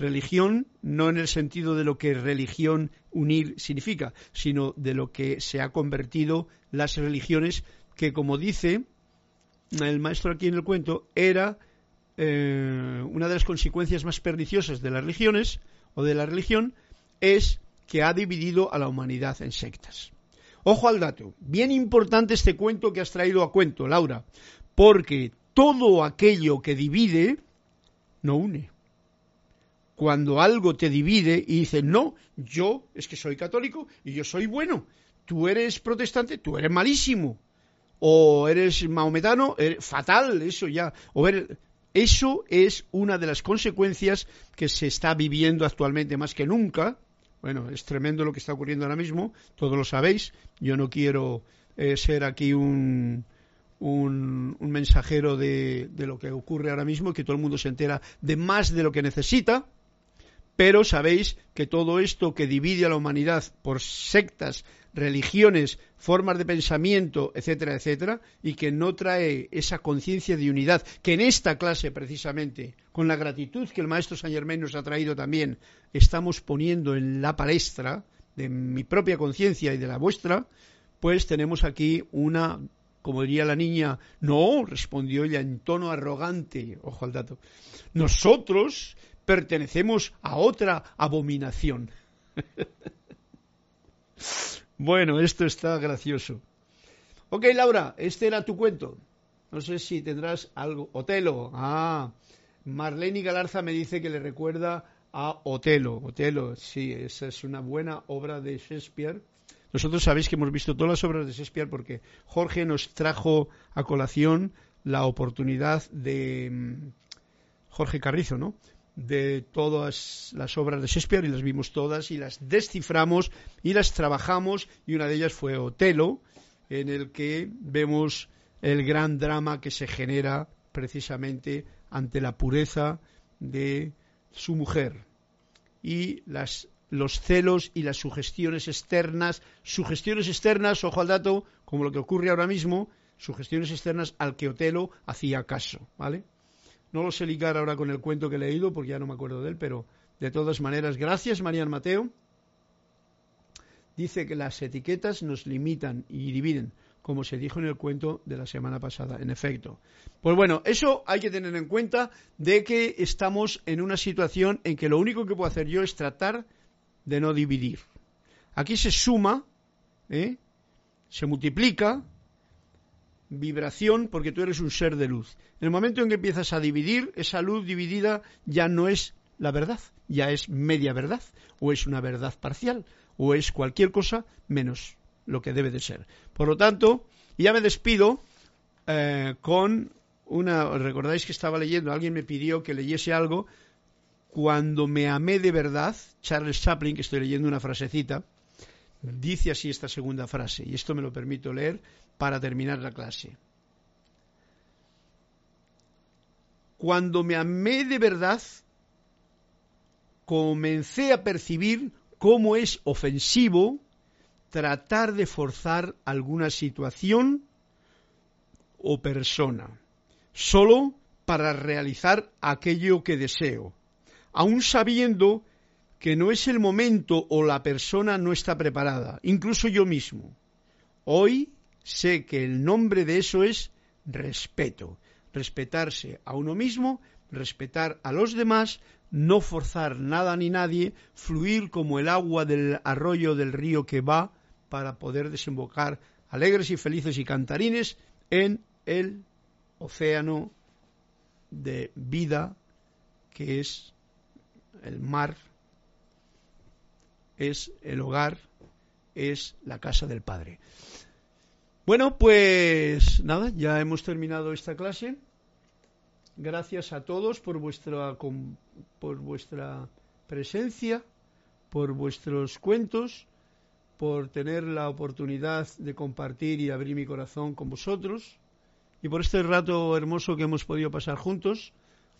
Speaker 1: Religión no en el sentido de lo que religión unir significa, sino de lo que se ha convertido las religiones, que como dice el maestro aquí en el cuento, era eh, una de las consecuencias más perniciosas de las religiones o de la religión es que ha dividido a la humanidad en sectas. Ojo al dato, bien importante este cuento que has traído a cuento, Laura, porque todo aquello que divide no une. Cuando algo te divide y dice, no, yo es que soy católico y yo soy bueno, tú eres protestante, tú eres malísimo, o eres maometano, fatal, eso ya, o eso es una de las consecuencias que se está viviendo actualmente más que nunca. Bueno, es tremendo lo que está ocurriendo ahora mismo, todos lo sabéis. Yo no quiero eh, ser aquí un, un, mensajero de, de, lo que ocurre ahora mismo, que todo el mundo se entera de más de lo que necesita, pero sabéis que todo esto que divide a la humanidad por sectas, religiones, formas de pensamiento, etcétera, etcétera, y que no trae esa conciencia de unidad, que en esta clase precisamente, con la gratitud que el maestro San Germain nos ha traído también, estamos poniendo en la palestra de mi propia conciencia y de la vuestra, pues tenemos aquí una, como diría la niña, no, respondió ella en tono arrogante, ojo al dato, nosotros pertenecemos a otra abominación. Bueno, esto está gracioso. Ok, Laura, este era tu cuento. No sé si tendrás algo. Otelo. Ah, Marlene Galarza me dice que le recuerda a Otelo. Otelo, sí, esa es una buena obra de Shakespeare. Nosotros sabéis que hemos visto todas las obras de Shakespeare porque Jorge nos trajo a colación la oportunidad de mm, Jorge Carrizo, ¿no? De todas las obras de Shakespeare y las vimos todas y las desciframos y las trabajamos y una de ellas fue Otelo, en el que vemos el gran drama que se genera precisamente ante la pureza de su mujer y las, los celos y las sugestiones externas, sugestiones externas, ojo al dato, como lo que ocurre ahora mismo, sugestiones externas al que Otelo hacía caso, ¿vale? No lo sé ligar ahora con el cuento que he leído porque ya no me acuerdo de él, pero de todas maneras, gracias María Mateo. Dice que las etiquetas nos limitan y dividen, como se dijo en el cuento de la semana pasada, en efecto. Pues bueno, eso hay que tener en cuenta de que estamos en una situación en que lo único que puedo hacer yo es tratar de no dividir. Aquí se suma, ¿eh? se multiplica, vibración porque tú eres un ser de luz. En el momento en que empiezas a dividir, esa luz dividida ya no es la verdad, ya es media verdad, o es una verdad parcial, o es cualquier cosa menos lo que debe de ser. Por lo tanto, ya me despido eh, con una... ¿Recordáis que estaba leyendo? Alguien me pidió que leyese algo. Cuando me amé de verdad, Charles Chaplin, que estoy leyendo una frasecita, dice así esta segunda frase, y esto me lo permito leer para terminar la clase. Cuando me amé de verdad, comencé a percibir cómo es ofensivo tratar de forzar alguna situación o persona, solo para realizar aquello que deseo, aun sabiendo que no es el momento o la persona no está preparada, incluso yo mismo. Hoy sé que el nombre de eso es respeto. Respetarse a uno mismo, respetar a los demás, no forzar nada ni nadie, fluir como el agua del arroyo del río que va para poder desembocar alegres y felices y cantarines en el océano de vida que es el mar es el hogar, es la casa del Padre. Bueno, pues nada, ya hemos terminado esta clase. Gracias a todos por vuestra, por vuestra presencia, por vuestros cuentos, por tener la oportunidad de compartir y abrir mi corazón con vosotros y por este rato hermoso que hemos podido pasar juntos.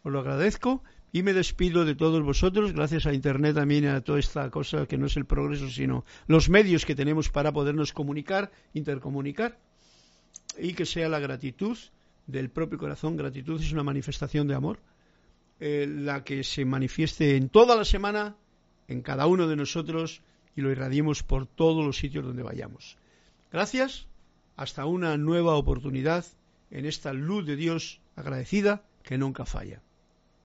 Speaker 1: Os lo agradezco y me despido de todos vosotros, gracias a Internet también a toda esta cosa que no es el progreso, sino los medios que tenemos para podernos comunicar, intercomunicar, y que sea la gratitud del propio corazón. Gratitud es una manifestación de amor, eh, la que se manifieste en toda la semana, en cada uno de nosotros, y lo irradiemos por todos los sitios donde vayamos. Gracias, hasta una nueva oportunidad en esta luz de Dios agradecida que nunca falla.